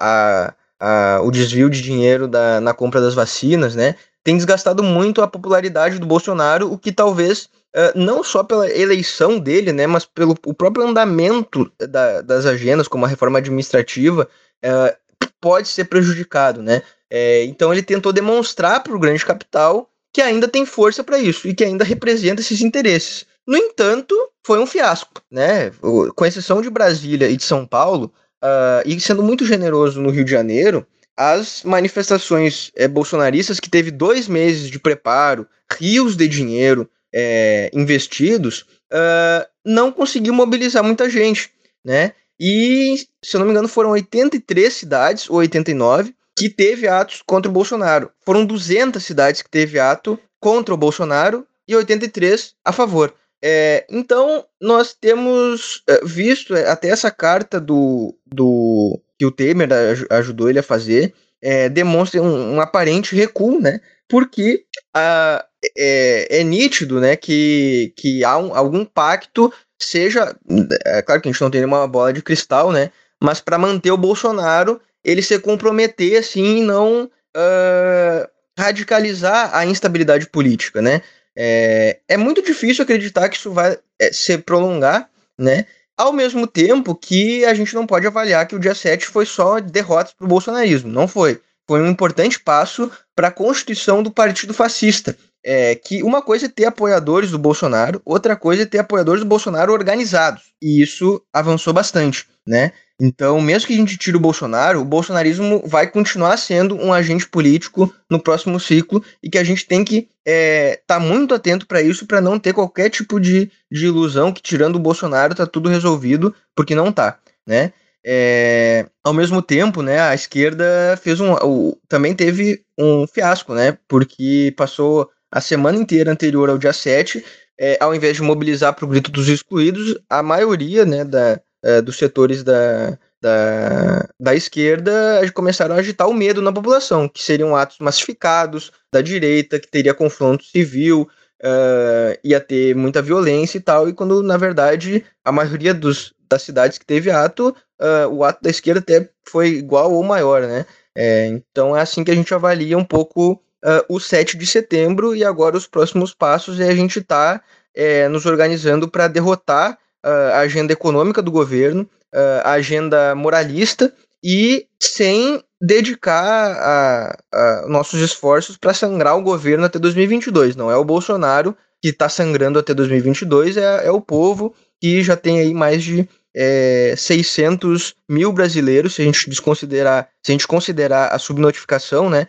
a, a, o desvio de dinheiro da, na compra das vacinas, né? Tem desgastado muito a popularidade do Bolsonaro, o que talvez, não só pela eleição dele, né, mas pelo o próprio andamento da, das agendas, como a reforma administrativa, pode ser prejudicado, né? É, então ele tentou demonstrar para o grande capital que ainda tem força para isso e que ainda representa esses interesses. No entanto, foi um fiasco, né? Com exceção de Brasília e de São Paulo, uh, e sendo muito generoso no Rio de Janeiro, as manifestações é, bolsonaristas que teve dois meses de preparo, rios de dinheiro é, investidos, uh, não conseguiu mobilizar muita gente, né? E, se eu não me engano, foram 83 cidades, ou 89, que teve atos contra o Bolsonaro. Foram 200 cidades que teve ato contra o Bolsonaro e 83 a favor. É, então, nós temos é, visto é, até essa carta do, do que o Temer ajudou ele a fazer, é, demonstra um, um, aparente recuo, né? Porque a, é, é, nítido né, que, que há um, algum pacto, seja. É claro que a gente não tem nenhuma bola de cristal, né? Mas para manter o Bolsonaro ele se comprometer assim e não uh, radicalizar a instabilidade política, né? É, é muito difícil acreditar que isso vai é, se prolongar, né? Ao mesmo tempo que a gente não pode avaliar que o dia 7 foi só derrotas para o bolsonarismo. Não foi. Foi um importante passo para a constituição do Partido Fascista. É, que uma coisa é ter apoiadores do Bolsonaro, outra coisa é ter apoiadores do Bolsonaro organizados. E isso avançou bastante, né? Então, mesmo que a gente tire o Bolsonaro, o bolsonarismo vai continuar sendo um agente político no próximo ciclo e que a gente tem que estar é, tá muito atento para isso, para não ter qualquer tipo de, de ilusão que tirando o Bolsonaro tá tudo resolvido, porque não tá, né? É, ao mesmo tempo, né, a esquerda fez um, o, também teve um fiasco, né, porque passou a semana inteira anterior ao dia 7, é, ao invés de mobilizar para o grito dos excluídos, a maioria, né, da, é, dos setores da, da, da esquerda começaram a agitar o medo na população, que seriam atos massificados da direita, que teria confronto civil, uh, ia ter muita violência e tal, e quando, na verdade, a maioria dos, das cidades que teve ato, uh, o ato da esquerda até foi igual ou maior, né? É, então é assim que a gente avalia um pouco uh, o 7 de setembro e agora os próximos passos é a gente estar tá, é, nos organizando para derrotar a agenda econômica do governo, a agenda moralista e sem dedicar a, a nossos esforços para sangrar o governo até 2022. Não é o Bolsonaro que está sangrando até 2022 é, é o povo que já tem aí mais de é, 600 mil brasileiros, se a gente desconsiderar, se a gente considerar a subnotificação, né,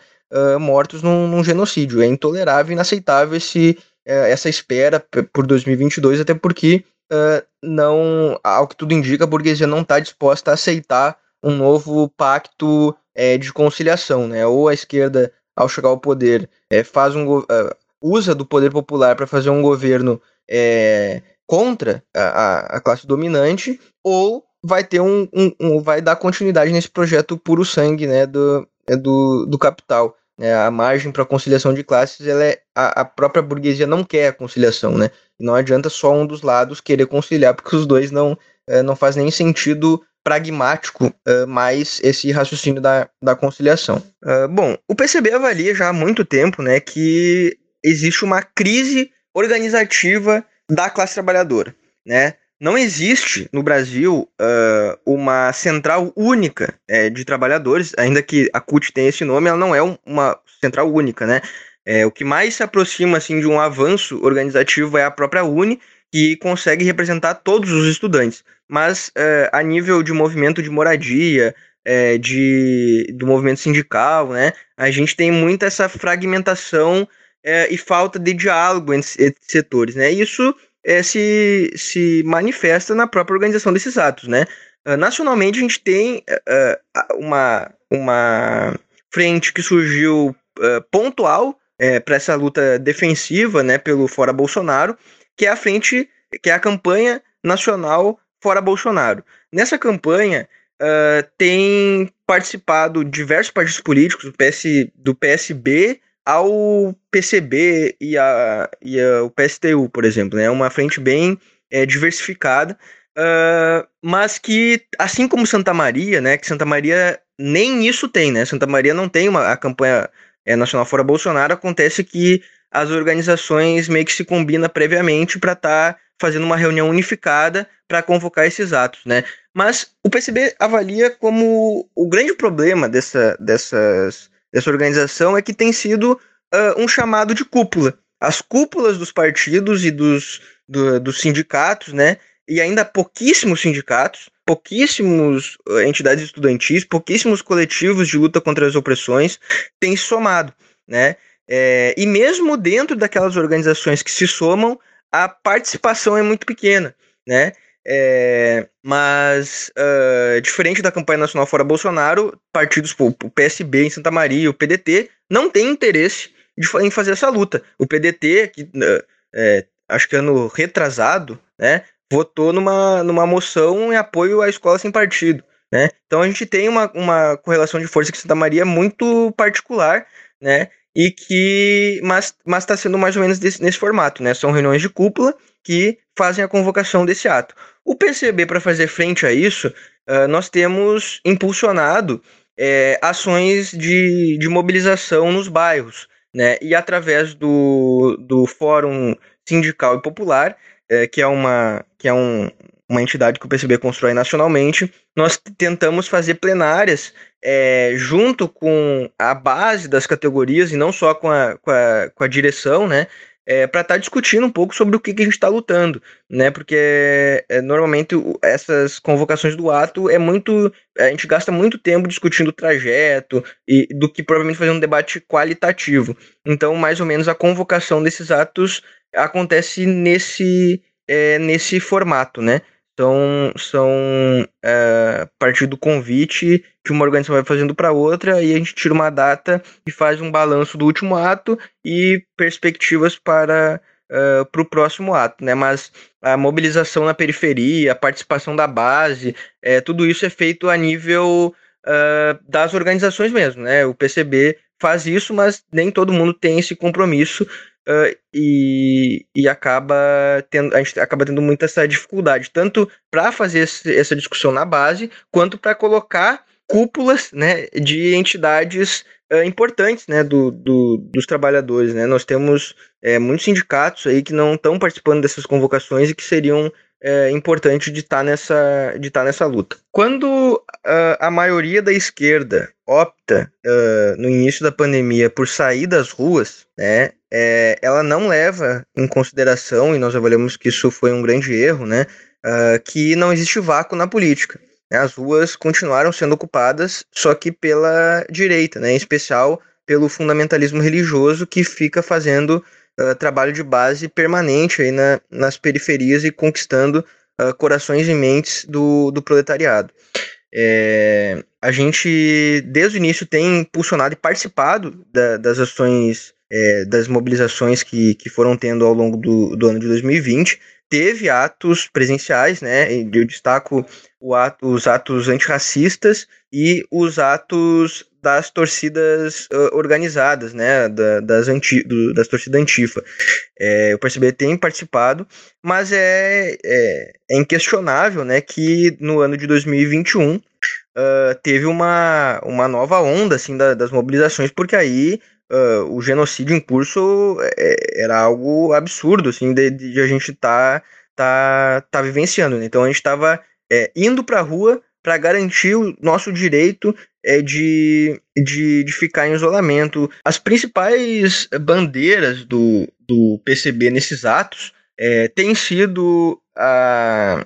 mortos num, num, genocídio. É intolerável, inaceitável esse, uh, essa espera por 2022, até porque uh, não, ao que tudo indica, a burguesia não está disposta a aceitar um novo pacto é, de conciliação, né? Ou a esquerda, ao chegar ao poder, é, faz um usa do poder popular para fazer um governo é, contra a, a, classe dominante, ou vai ter um, um, um, vai dar continuidade nesse projeto puro sangue, né, do, do, do capital. É, a margem para conciliação de classes, ela é a, a, própria burguesia não quer a conciliação, né? Não adianta só um dos lados querer conciliar, porque os dois não é, não faz nem sentido pragmático é, mais esse raciocínio da, da conciliação. Uh, bom, o PCB avalia já há muito tempo, né, que existe uma crise organizativa da classe trabalhadora, né? Não existe no Brasil uh, uma central única é, de trabalhadores, ainda que a CUT tenha esse nome, ela não é um, uma central única, né? É, o que mais se aproxima assim de um avanço organizativo é a própria Uni, que consegue representar todos os estudantes. Mas a nível de movimento de moradia, é, de, do movimento sindical, né, a gente tem muita essa fragmentação é, e falta de diálogo entre, entre setores. Né? Isso é, se, se manifesta na própria organização desses atos, né? Uh, nacionalmente, a gente tem uh, uma, uma frente que surgiu uh, pontual para essa luta defensiva, né, pelo Fora Bolsonaro, que é a frente, que é a campanha nacional Fora Bolsonaro. Nessa campanha, tem participado diversos partidos políticos, do, PS, do PSB ao PCB e, a, e a, o PSTU, por exemplo. É né? uma frente bem é, diversificada, uh, mas que, assim como Santa Maria, né, que Santa Maria nem isso tem, né? Santa Maria não tem uma a campanha é, nacional fora Bolsonaro, acontece que as organizações meio que se combinam previamente para estar tá fazendo uma reunião unificada para convocar esses atos, né? Mas o PCB avalia como o grande problema dessa, dessas dessa organização é que tem sido uh, um chamado de cúpula. As cúpulas dos partidos e dos, do, dos sindicatos, né? E ainda pouquíssimos sindicatos, pouquíssimos uh, entidades estudantis, pouquíssimos coletivos de luta contra as opressões têm somado, né? É, e mesmo dentro daquelas organizações que se somam, a participação é muito pequena, né? É, mas, uh, diferente da campanha nacional fora Bolsonaro, partidos, o PSB em Santa Maria, o PDT, não tem interesse de, em fazer essa luta. O PDT, que, uh, é, acho que ano retrasado, né, votou numa, numa moção em apoio à escola sem partido. Né? Então a gente tem uma, uma correlação de força que Santa Maria muito particular, né? E que. Mas está sendo mais ou menos desse, nesse formato, né? São reuniões de cúpula que fazem a convocação desse ato. O PCB, para fazer frente a isso, uh, nós temos impulsionado é, ações de, de mobilização nos bairros, né? E através do, do Fórum Sindical e Popular, é, que é, uma, que é um, uma entidade que o PCB constrói nacionalmente, nós tentamos fazer plenárias é, junto com a base das categorias e não só com a, com a, com a direção, né? É, para estar tá discutindo um pouco sobre o que, que a gente está lutando, né? Porque é, normalmente essas convocações do ato é muito. A gente gasta muito tempo discutindo o trajeto e do que provavelmente fazer um debate qualitativo. Então, mais ou menos, a convocação desses atos acontece nesse, é, nesse formato, né? São, são é, partir do convite que uma organização vai fazendo para outra e a gente tira uma data e faz um balanço do último ato e perspectivas para uh, para o próximo ato, né? Mas a mobilização na periferia, a participação da base, é, tudo isso é feito a nível uh, das organizações mesmo, né? O PCB faz isso, mas nem todo mundo tem esse compromisso Uh, e, e acaba tendo a gente acaba tendo muita essa dificuldade tanto para fazer esse, essa discussão na base quanto para colocar cúpulas né, de entidades uh, importantes né, do, do, dos trabalhadores. Né? Nós temos é, muitos sindicatos aí que não estão participando dessas convocações e que seriam é, importantes de estar tá nessa, de tá nessa luta. Quando uh, a maioria da esquerda opta uh, no início da pandemia por sair das ruas, né, é, ela não leva em consideração, e nós avaliamos que isso foi um grande erro, né, uh, que não existe vácuo na política. Né, as ruas continuaram sendo ocupadas, só que pela direita, né, em especial pelo fundamentalismo religioso que fica fazendo uh, trabalho de base permanente aí na, nas periferias e conquistando uh, corações e mentes do, do proletariado. É, a gente, desde o início, tem impulsionado e participado da, das ações, é, das mobilizações que, que foram tendo ao longo do, do ano de 2020. Teve atos presenciais, né? Eu destaco ato, os atos antirracistas e os atos das torcidas uh, organizadas, né, da, das, anti, do, das torcidas antifa. É, o PSB tem participado, mas é, é, é, inquestionável, né, que no ano de 2021 uh, teve uma, uma nova onda, assim, da, das mobilizações, porque aí uh, o genocídio em curso é, era algo absurdo, assim, de, de a gente tá, tá, tá vivenciando, né? então a gente estava é, indo para a rua para garantir o nosso direito é, de, de, de ficar em isolamento. As principais bandeiras do, do PCB nesses atos é, têm sido a,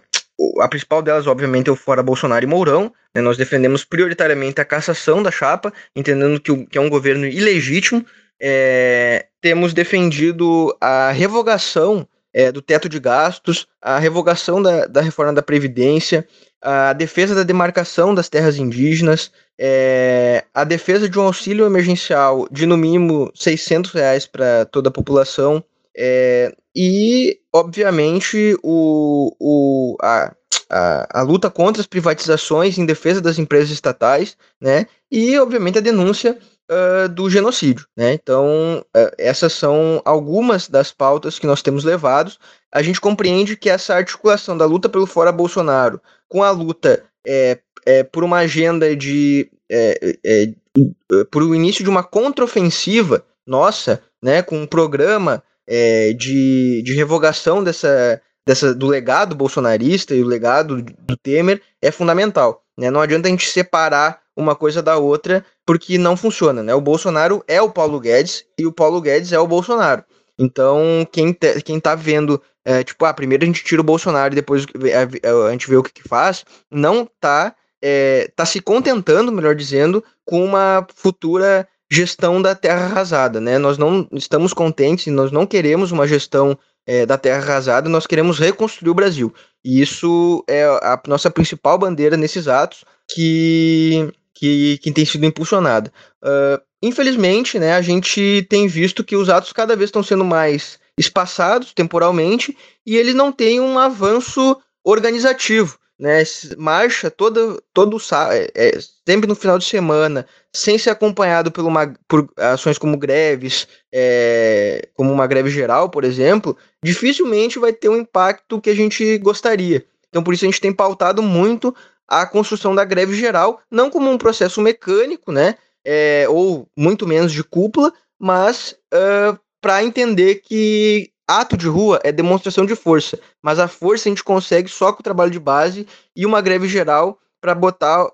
a principal delas, obviamente, é o Fora Bolsonaro e Mourão. Né? Nós defendemos prioritariamente a cassação da chapa, entendendo que, o, que é um governo ilegítimo. É, temos defendido a revogação é, do teto de gastos, a revogação da, da reforma da Previdência, a defesa da demarcação das terras indígenas, é, a defesa de um auxílio emergencial de no mínimo 600 reais para toda a população é, e, obviamente, o, o, a, a, a, luta contra as privatizações em defesa das empresas estatais, né? E, obviamente, a denúncia uh, do genocídio, né? Então, uh, essas são algumas das pautas que nós temos levados. A gente compreende que essa articulação da luta pelo fora Bolsonaro com a luta é, é, por uma agenda de. É, é, é, por o início de uma contraofensiva nossa, né, com um programa é, de, de revogação dessa, dessa, do legado bolsonarista e o legado do Temer é fundamental. Né? Não adianta a gente separar uma coisa da outra, porque não funciona. Né? O Bolsonaro é o Paulo Guedes e o Paulo Guedes é o Bolsonaro. Então, quem, te, quem tá vendo, é, tipo, ah, primeiro a gente tira o Bolsonaro e depois a, gente vê o que, que faz, não tá, é, tá se contentando, melhor dizendo, com uma futura gestão da terra arrasada, né? Nós não estamos contentes, nós não queremos uma gestão é, da terra arrasada, nós queremos reconstruir o Brasil. E isso é a nossa principal bandeira nesses atos que, que, que tem sido impulsionada. Uh, infelizmente, né, a gente tem visto que os atos cada vez estão sendo mais espaçados temporalmente e eles não têm um avanço organizativo né, marcha todo, todo é, é, sempre no final de semana, sem ser acompanhado por, uma, por ações como greves, é, como uma greve geral, por exemplo, dificilmente vai ter um impacto que a gente gostaria. Então, por isso a gente tem pautado muito a construção da greve geral, não como um processo mecânico, né, é, ou muito menos de cúpula, mas uh, para entender que ato de rua é demonstração de força, mas a força a gente consegue só com o trabalho de base e uma greve geral para botar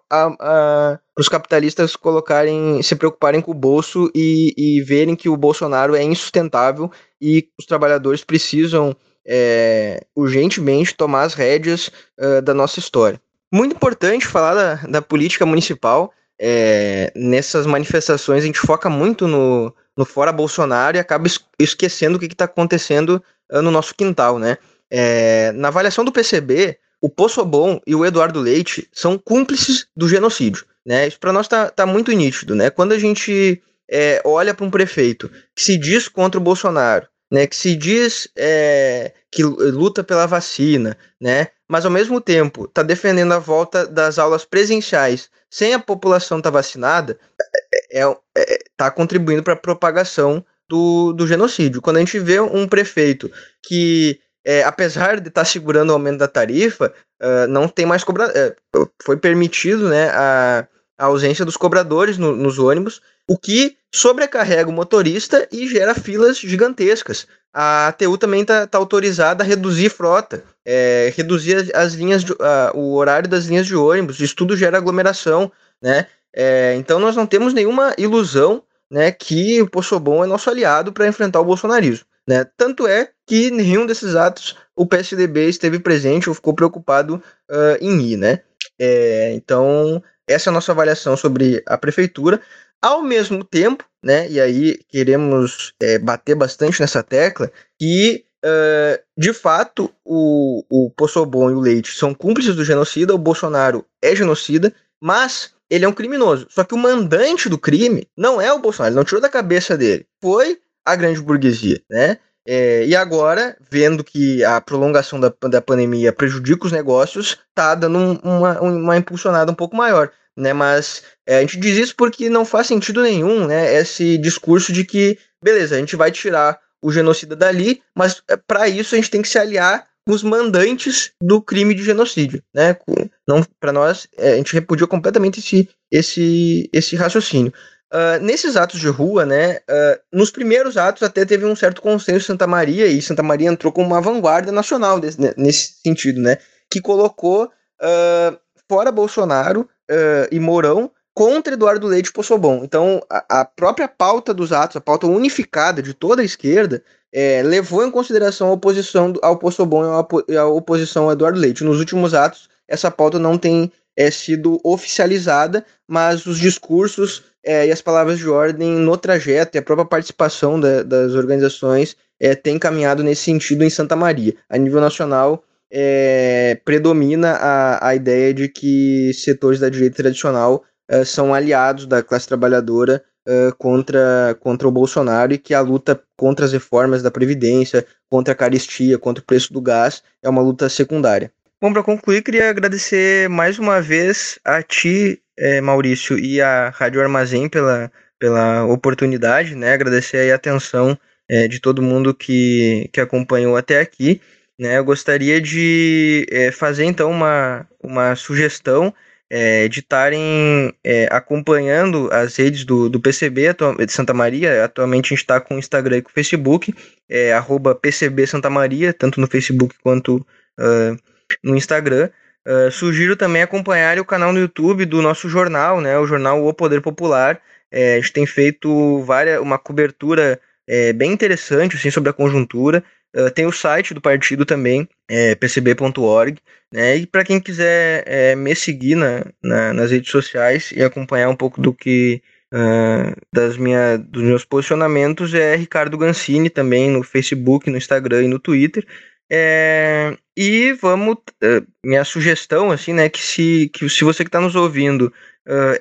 os capitalistas colocarem, se preocuparem com o bolso e, e, verem que o Bolsonaro é insustentável e os trabalhadores precisam é, urgentemente tomar as rédeas uh, da nossa história. Muito importante falar da, da política municipal. É, nessas manifestações a gente foca muito no, no fora Bolsonaro e acaba esquecendo o que está acontecendo uh, no nosso quintal, né? É, na avaliação do PCB, o Bom e o Eduardo Leite são cúmplices do genocídio, né? Isso para nós tá, tá muito nítido, né? Quando a gente é, olha para um prefeito que se diz contra o Bolsonaro, né? Que se diz é, que luta pela vacina, né? Mas ao mesmo tempo está defendendo a volta das aulas presenciais sem a população estar tá vacinada, é, é, é, tá contribuindo para a propagação do, do genocídio. Quando a gente vê um prefeito que, é, apesar de estar tá segurando o aumento da tarifa, uh, não tem mais cobra é, foi permitido né, a, a ausência dos cobradores no, nos ônibus, o que sobrecarrega o motorista e gera filas gigantescas. A ATU também está tá autorizada a reduzir frota, é, reduzir as linhas, de, uh, o horário das linhas de ônibus. Isso tudo gera aglomeração, né? É, então nós não temos nenhuma ilusão né, que o Possobon é nosso aliado para enfrentar o bolsonarismo. Né? Tanto é que nenhum desses atos o PSDB esteve presente ou ficou preocupado uh, em ir. Né? É, então, essa é a nossa avaliação sobre a prefeitura. Ao mesmo tempo, né, e aí queremos é, bater bastante nessa tecla, que uh, de fato o, o e o Leite são cúmplices do genocida, o Bolsonaro é genocida, mas ele é um criminoso. Só que o mandante do crime não é o Bolsonaro, ele não tirou da cabeça dele. Foi a grande burguesia, né? É, e agora, vendo que a prolongação da, da pandemia prejudica os negócios, tá dando uma, uma impulsionada um pouco maior né? Mas é, a gente diz isso porque não faz sentido nenhum, né? Esse discurso de que, beleza, a gente vai tirar o genocida dali, mas é, para isso a gente tem que se aliar com os mandantes do crime de genocídio, né? Não, para nós, é, a gente repudia completamente esse, esse, esse raciocínio. Uh, nesses atos de rua, né, uh, nos primeiros atos até teve um certo consenso em Santa Maria, e Santa Maria entrou como uma vanguarda nacional desse, nesse sentido, né, que colocou uh, fora Bolsonaro uh, e Mourão contra Eduardo Leite e Possobon. Então, a, a, própria pauta dos atos, a pauta unificada de toda a esquerda, é, levou em consideração a oposição ao Possobon e a oposição ao Eduardo Leite. Nos últimos atos, essa pauta não tem é, sido oficializada, mas os discursos é, e as palavras de ordem no trajeto e a própria participação da, das organizações é, tem caminhado nesse sentido em Santa Maria. A nível nacional, é, predomina a, a ideia de que setores da direita tradicional é, são aliados da classe trabalhadora é, contra, contra o Bolsonaro e que a luta contra as reformas da Previdência, contra a caristia, contra o preço do gás é uma luta secundária. Bom, para concluir, queria agradecer mais uma vez a ti, é, Maurício, e a Rádio Armazém pela, pela oportunidade, né? Agradecer a atenção é, de todo mundo que, que acompanhou até aqui. Né? Eu gostaria de é, fazer então uma, uma sugestão é, de estarem é, acompanhando as redes do, do PCB de Santa Maria. Atualmente a gente está com o Instagram e com o Facebook, é, arroba PCB Santa Maria, tanto no Facebook quanto uh, no Instagram. Uh, sugiro também acompanhar o canal no YouTube do nosso jornal, né, o jornal O Poder Popular. É, a gente tem feito várias, uma cobertura é, bem interessante assim, sobre a conjuntura. Uh, tem o site do partido também, é, pcb.org, né? E para quem quiser é, me seguir na, na, nas redes sociais e acompanhar um pouco do que uh, das minha, dos meus posicionamentos é Ricardo Gancini também no Facebook, no Instagram e no Twitter. É, e vamos, uh, minha sugestão assim, né, que se que se você que está nos ouvindo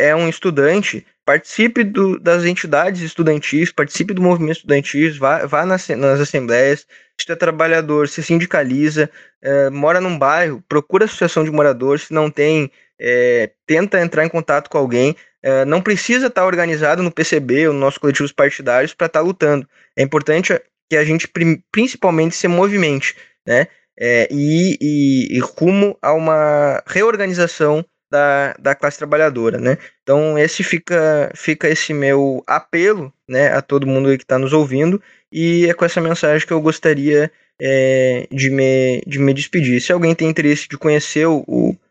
é um estudante, participe do, das entidades estudantis, participe do movimento estudantil, vá, vá nas, nas assembleias, se é trabalhador, se sindicaliza, é, mora num bairro, procura associação de moradores, se não tem, é, tenta entrar em contato com alguém, é, não precisa estar organizado no PCB ou nos nossos coletivos partidários para estar lutando. É importante que a gente principalmente se movimente, né? E, e, e rumo a uma reorganização da, da classe trabalhadora, né? Então esse fica, fica esse meu apelo, né, a todo mundo que está nos ouvindo e é com essa mensagem que eu gostaria é, de, me, de me despedir. Se alguém tem interesse de conhecer o,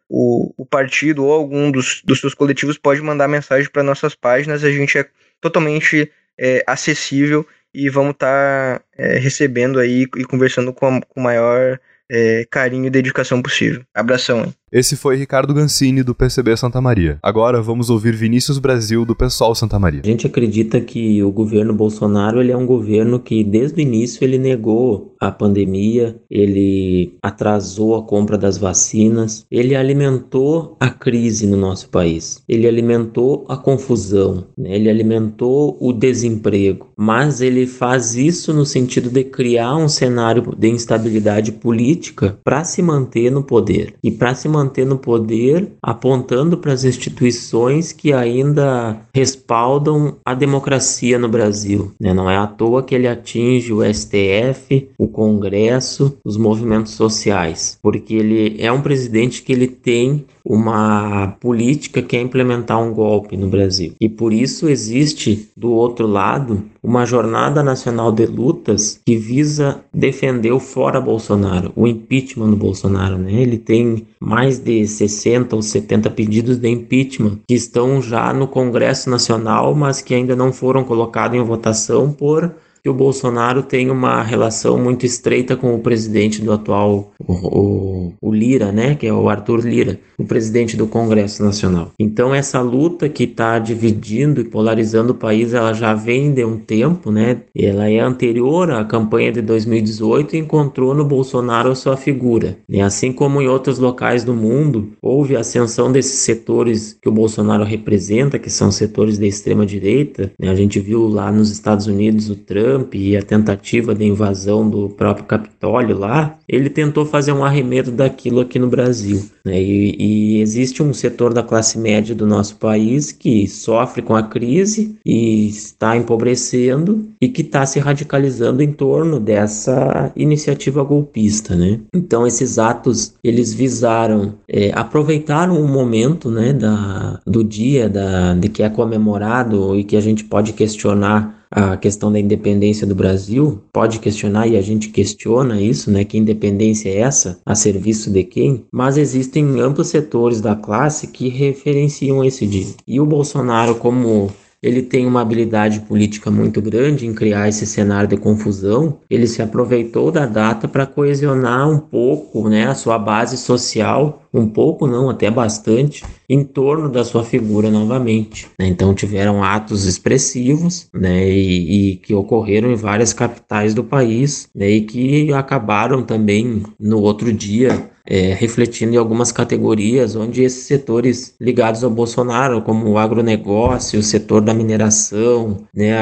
o, o partido ou algum dos, dos seus coletivos, pode mandar mensagem para nossas páginas. A gente é totalmente é, acessível e vamos estar tá, é, recebendo aí e conversando com o maior é, carinho e dedicação possível. Abração. Hein? Esse foi Ricardo Gancini, do PCB Santa Maria. Agora vamos ouvir Vinícius Brasil, do PSOL Santa Maria. A gente acredita que o governo Bolsonaro ele é um governo que, desde o início, ele negou a pandemia, ele atrasou a compra das vacinas, ele alimentou a crise no nosso país, ele alimentou a confusão, né? ele alimentou o desemprego, mas ele faz isso no sentido de criar um cenário de instabilidade política para se manter no poder e para se manter manter no poder, apontando para as instituições que ainda respaldam a democracia no Brasil. Né? Não é à toa que ele atinge o STF, o Congresso, os movimentos sociais, porque ele é um presidente que ele tem uma política que é implementar um golpe no Brasil. E por isso existe, do outro lado, uma jornada nacional de lutas que visa defender o fora Bolsonaro, o impeachment do Bolsonaro. Né? Ele tem mais de 60 ou 70 pedidos de impeachment que estão já no Congresso Nacional, mas que ainda não foram colocados em votação por que o Bolsonaro tem uma relação muito estreita com o presidente do atual, o, o, Lira, né, que é o Arthur Lira, o presidente do Congresso Nacional. Então essa luta que está dividindo e polarizando o país, ela já vem de um tempo, né? Ela é anterior à campanha de 2018 e encontrou no Bolsonaro a sua figura. Né? Assim como em outros locais do mundo, houve ascensão desses setores que o Bolsonaro representa, que são setores da extrema direita. Né? A gente viu lá nos Estados Unidos o Trump Trump e a tentativa de invasão do próprio Capitólio lá, ele tentou fazer um arremedo daquilo aqui no Brasil. Né? E, e, existe um setor da classe média do nosso país que sofre com a crise e está empobrecendo e que está se radicalizando em torno dessa iniciativa golpista. Né? Então esses atos eles visaram é, aproveitaram o momento né, da, do dia da, de que é comemorado e que a gente pode questionar a questão da independência do Brasil, pode questionar e a gente questiona isso, né? Que independência é essa? A serviço de quem? Mas existem amplos setores da classe que referenciam esse dia. E o Bolsonaro, como ele tem uma habilidade política muito grande em criar esse cenário de confusão. Ele se aproveitou da data para coesionar um pouco né, a sua base social, um pouco não, até bastante, em torno da sua figura novamente. Né? Então tiveram atos expressivos né, e, e, que ocorreram em várias capitais do país né, e que acabaram também no outro dia é, refletindo em algumas categorias onde esses setores ligados ao Bolsonaro, como o agronegócio, o setor da mineração, né,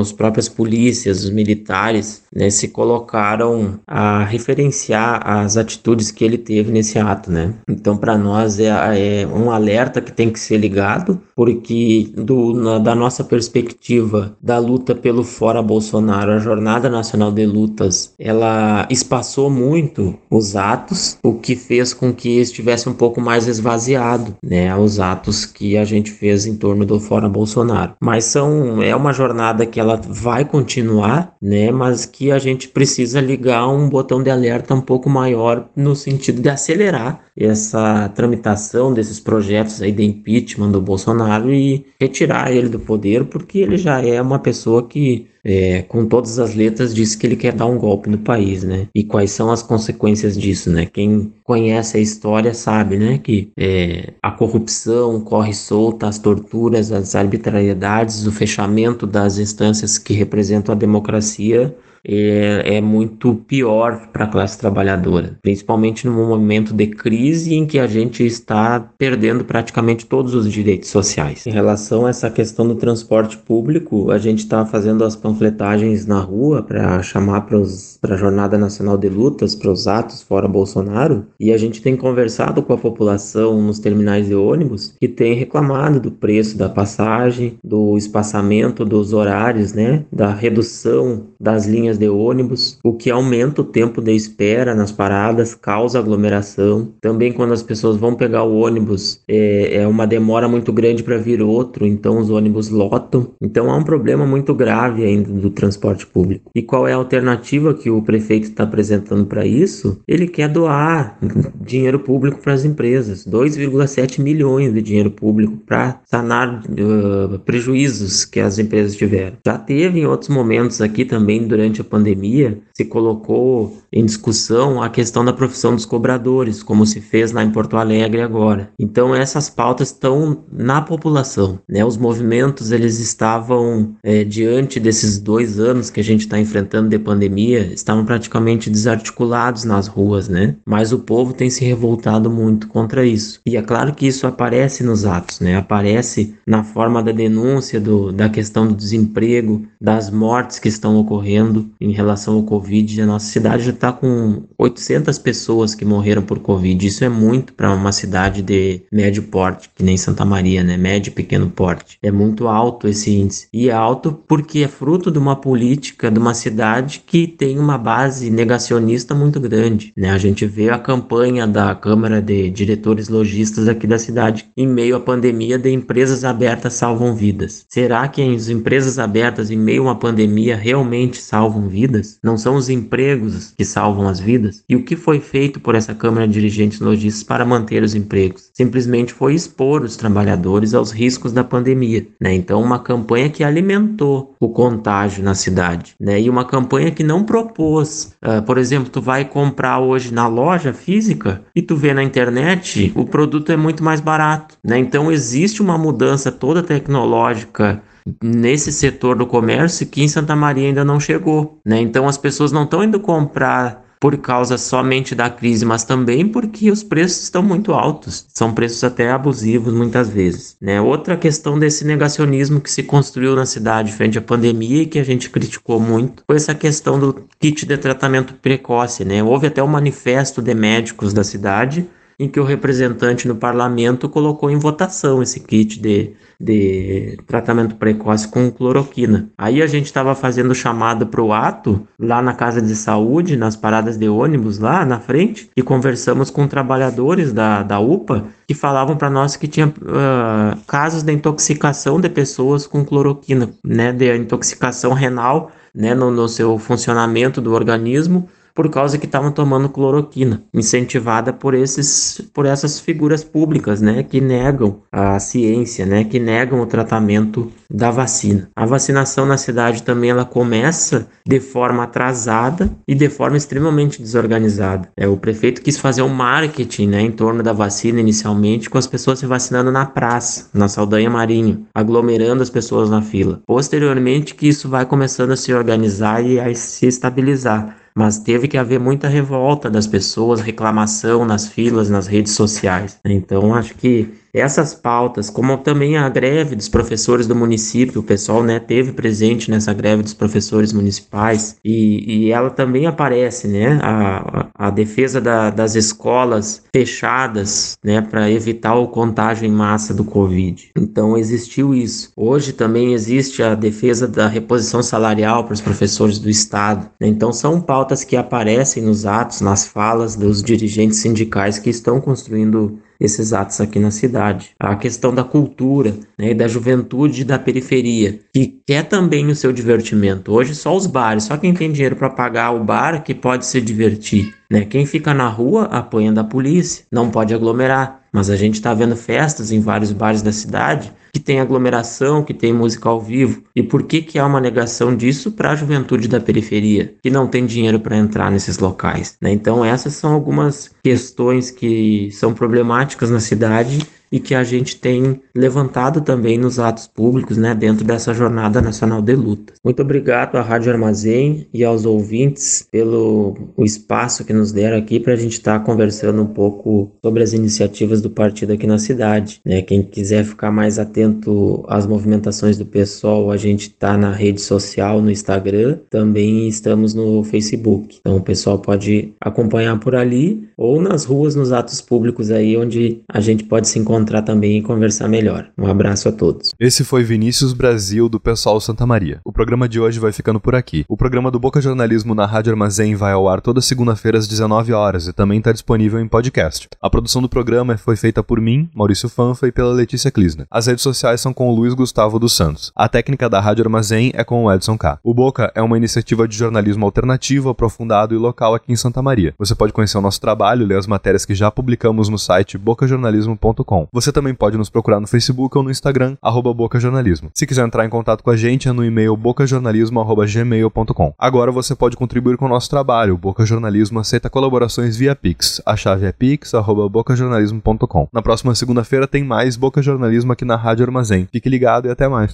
as próprias polícias, os militares, né, se colocaram a referenciar as atitudes que ele teve nesse ato. Né? Então, para nós, é, é, um alerta que tem que ser ligado, porque do, na, da nossa perspectiva da luta pelo fora Bolsonaro, a Jornada Nacional de Lutas, ela espaçou muito os atos, o que fez com que estivesse um pouco mais esvaziado, né, os atos que a gente fez em torno do Fora Bolsonaro. Mas são é uma jornada que ela vai continuar, né, mas que a gente precisa ligar um botão de alerta um pouco maior no sentido de acelerar essa tramitação desses projetos aí de impeachment do Bolsonaro e retirar ele do poder, porque ele já é uma pessoa que é, com todas as letras, disse que ele quer dar um golpe no país, né? E quais são as consequências disso, né? Quem conhece a história sabe, né? Que é, a corrupção corre solta, as torturas, as arbitrariedades, o fechamento das instâncias que representam a democracia é, é muito pior para a classe trabalhadora, principalmente no momento de crise em que a gente está perdendo praticamente todos os direitos sociais. Em relação a essa questão do transporte público, a gente está fazendo as panfletagens na rua para chamar para a Jornada Nacional de Lutas, para os atos fora Bolsonaro, e a gente tem conversado com a população nos terminais de ônibus que tem reclamado do preço da passagem, do espaçamento dos horários, né, da redução das linhas linhas de ônibus, o que aumenta o tempo de espera nas paradas, causa aglomeração. Também quando as pessoas vão pegar o ônibus, é, é uma demora muito grande para vir outro, então os ônibus lotam. Então há um problema muito grave ainda do transporte público. E qual é a alternativa que o prefeito está apresentando para isso? Ele quer doar dinheiro público para as empresas, 2,7 milhões de dinheiro público para sanar uh, prejuízos que as empresas tiveram. Já teve em outros momentos aqui também durante a pandemia, se colocou em discussão a questão da profissão dos cobradores, como se fez lá em Porto Alegre agora. Então essas pautas estão na população, né? Os movimentos eles estavam é, diante desses dois anos que a gente está enfrentando de pandemia, estavam praticamente desarticulados nas ruas, né? Mas o povo tem se revoltado muito contra isso. E é claro que isso aparece nos atos, né? Aparece na forma da denúncia do, da questão do desemprego, das mortes que estão ocorrendo em relação ao Covid Covid. A nossa cidade já está com 800 pessoas que morreram por Covid. Isso é muito para uma cidade de médio porte, que nem Santa Maria, né? Médio e pequeno porte. É muito alto esse índice. E é alto porque é fruto de uma política de uma cidade que tem uma base negacionista muito grande, né? A gente vê a campanha da Câmara de Diretores Logistas aqui da cidade em meio à pandemia de empresas abertas salvam vidas. Será que as empresas abertas em meio a uma pandemia realmente salvam vidas? Não são os empregos que salvam as vidas? E o que foi feito por essa Câmara de Dirigentes Logistas para manter os empregos? Simplesmente foi expor os trabalhadores aos riscos da pandemia, né? Então uma campanha que alimentou o contágio na cidade, né? E uma campanha que não propôs, uh, por exemplo, tu vai comprar hoje na loja física e tu vê na internet o produto é muito mais barato, né? Então existe uma mudança toda tecnológica nesse setor do comércio que em Santa Maria ainda não chegou, né? Então as pessoas não estão indo comprar por causa somente da crise, mas também porque os preços estão muito altos. São preços até abusivos muitas vezes. Né? Outra questão desse negacionismo que se construiu na cidade frente à pandemia e que a gente criticou muito foi essa questão do kit de tratamento precoce. Né? Houve até um manifesto de médicos da cidade em que o representante no parlamento colocou em votação esse kit de de tratamento precoce com cloroquina. Aí a gente estava fazendo chamada para o ato lá na casa de saúde, nas paradas de ônibus lá na frente, e conversamos com trabalhadores da, da UPA que falavam para nós que tinha uh, casos de intoxicação de pessoas com cloroquina, né, de intoxicação renal, né, no, no seu funcionamento do organismo por causa que estavam tomando cloroquina, incentivada por esses por essas figuras públicas, né, que negam a ciência, né, que negam o tratamento da vacina. A vacinação na cidade também ela começa de forma atrasada e de forma extremamente desorganizada. É o prefeito quis fazer um marketing, né, em torno da vacina inicialmente com as pessoas se vacinando na praça, na Saldanha Marinho, aglomerando as pessoas na fila. Posteriormente que isso vai começando a se organizar e a se estabilizar mas teve que haver muita revolta das pessoas, reclamação nas filas, nas redes sociais. Então, acho que essas pautas, como também a greve dos professores do município, o pessoal né, teve presente nessa greve dos professores municipais e, e ela também aparece, né, a, a defesa da, das escolas fechadas, né, para evitar o contágio em massa do Covid. Então existiu isso. Hoje também existe a defesa da reposição salarial para os professores do Estado. Né? Então são pautas que aparecem nos atos, nas falas dos dirigentes sindicais que estão construindo esses atos aqui na cidade. A questão da cultura, né, da juventude da periferia, que quer também o seu divertimento. Hoje só os bares, só quem tem dinheiro para pagar o bar que pode se divertir. Né? Quem fica na rua apanha da polícia, não pode aglomerar. Mas a gente está vendo festas em vários bares da cidade que tem aglomeração, que tem música ao vivo. E por que, que há uma negação disso para a juventude da periferia, que não tem dinheiro para entrar nesses locais? Né? Então, essas são algumas questões que são problemáticas na cidade e que a gente tem levantado também nos atos públicos, né, dentro dessa jornada nacional de luta. Muito obrigado à Rádio Armazém e aos ouvintes pelo o espaço que nos deram aqui para a gente estar tá conversando um pouco sobre as iniciativas do partido aqui na cidade. Né? Quem quiser ficar mais atento às movimentações do pessoal, a gente está na rede social, no Instagram, também estamos no Facebook. Então o pessoal pode acompanhar por ali ou nas ruas, nos atos públicos aí, onde a gente pode se encontrar também e conversar melhor. Um abraço a todos. Esse foi Vinícius Brasil do Pessoal Santa Maria. O programa de hoje vai ficando por aqui. O programa do Boca Jornalismo na Rádio Armazém vai ao ar toda segunda-feira às 19 horas e também está disponível em podcast. A produção do programa foi feita por mim, Maurício Fanfa, e pela Letícia Klisner. As redes sociais são com o Luiz Gustavo dos Santos. A técnica da Rádio Armazém é com o Edson K. O Boca é uma iniciativa de jornalismo alternativo, aprofundado e local aqui em Santa Maria. Você pode conhecer o nosso trabalho, ler as matérias que já publicamos no site bocajornalismo.com. Você também pode nos procurar no Facebook ou no Instagram, arroba bocajornalismo. Se quiser entrar em contato com a gente, é no e-mail bocajornalismo.gmail.com. Agora você pode contribuir com o nosso trabalho. O Boca Jornalismo aceita colaborações via Pix. A chave é pix.bocajornalismo.com. Na próxima segunda-feira tem mais Boca Jornalismo aqui na Rádio Armazém. Fique ligado e até mais.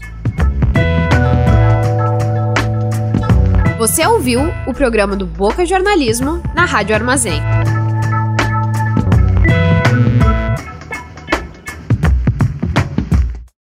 Você ouviu o programa do Boca Jornalismo na Rádio Armazém.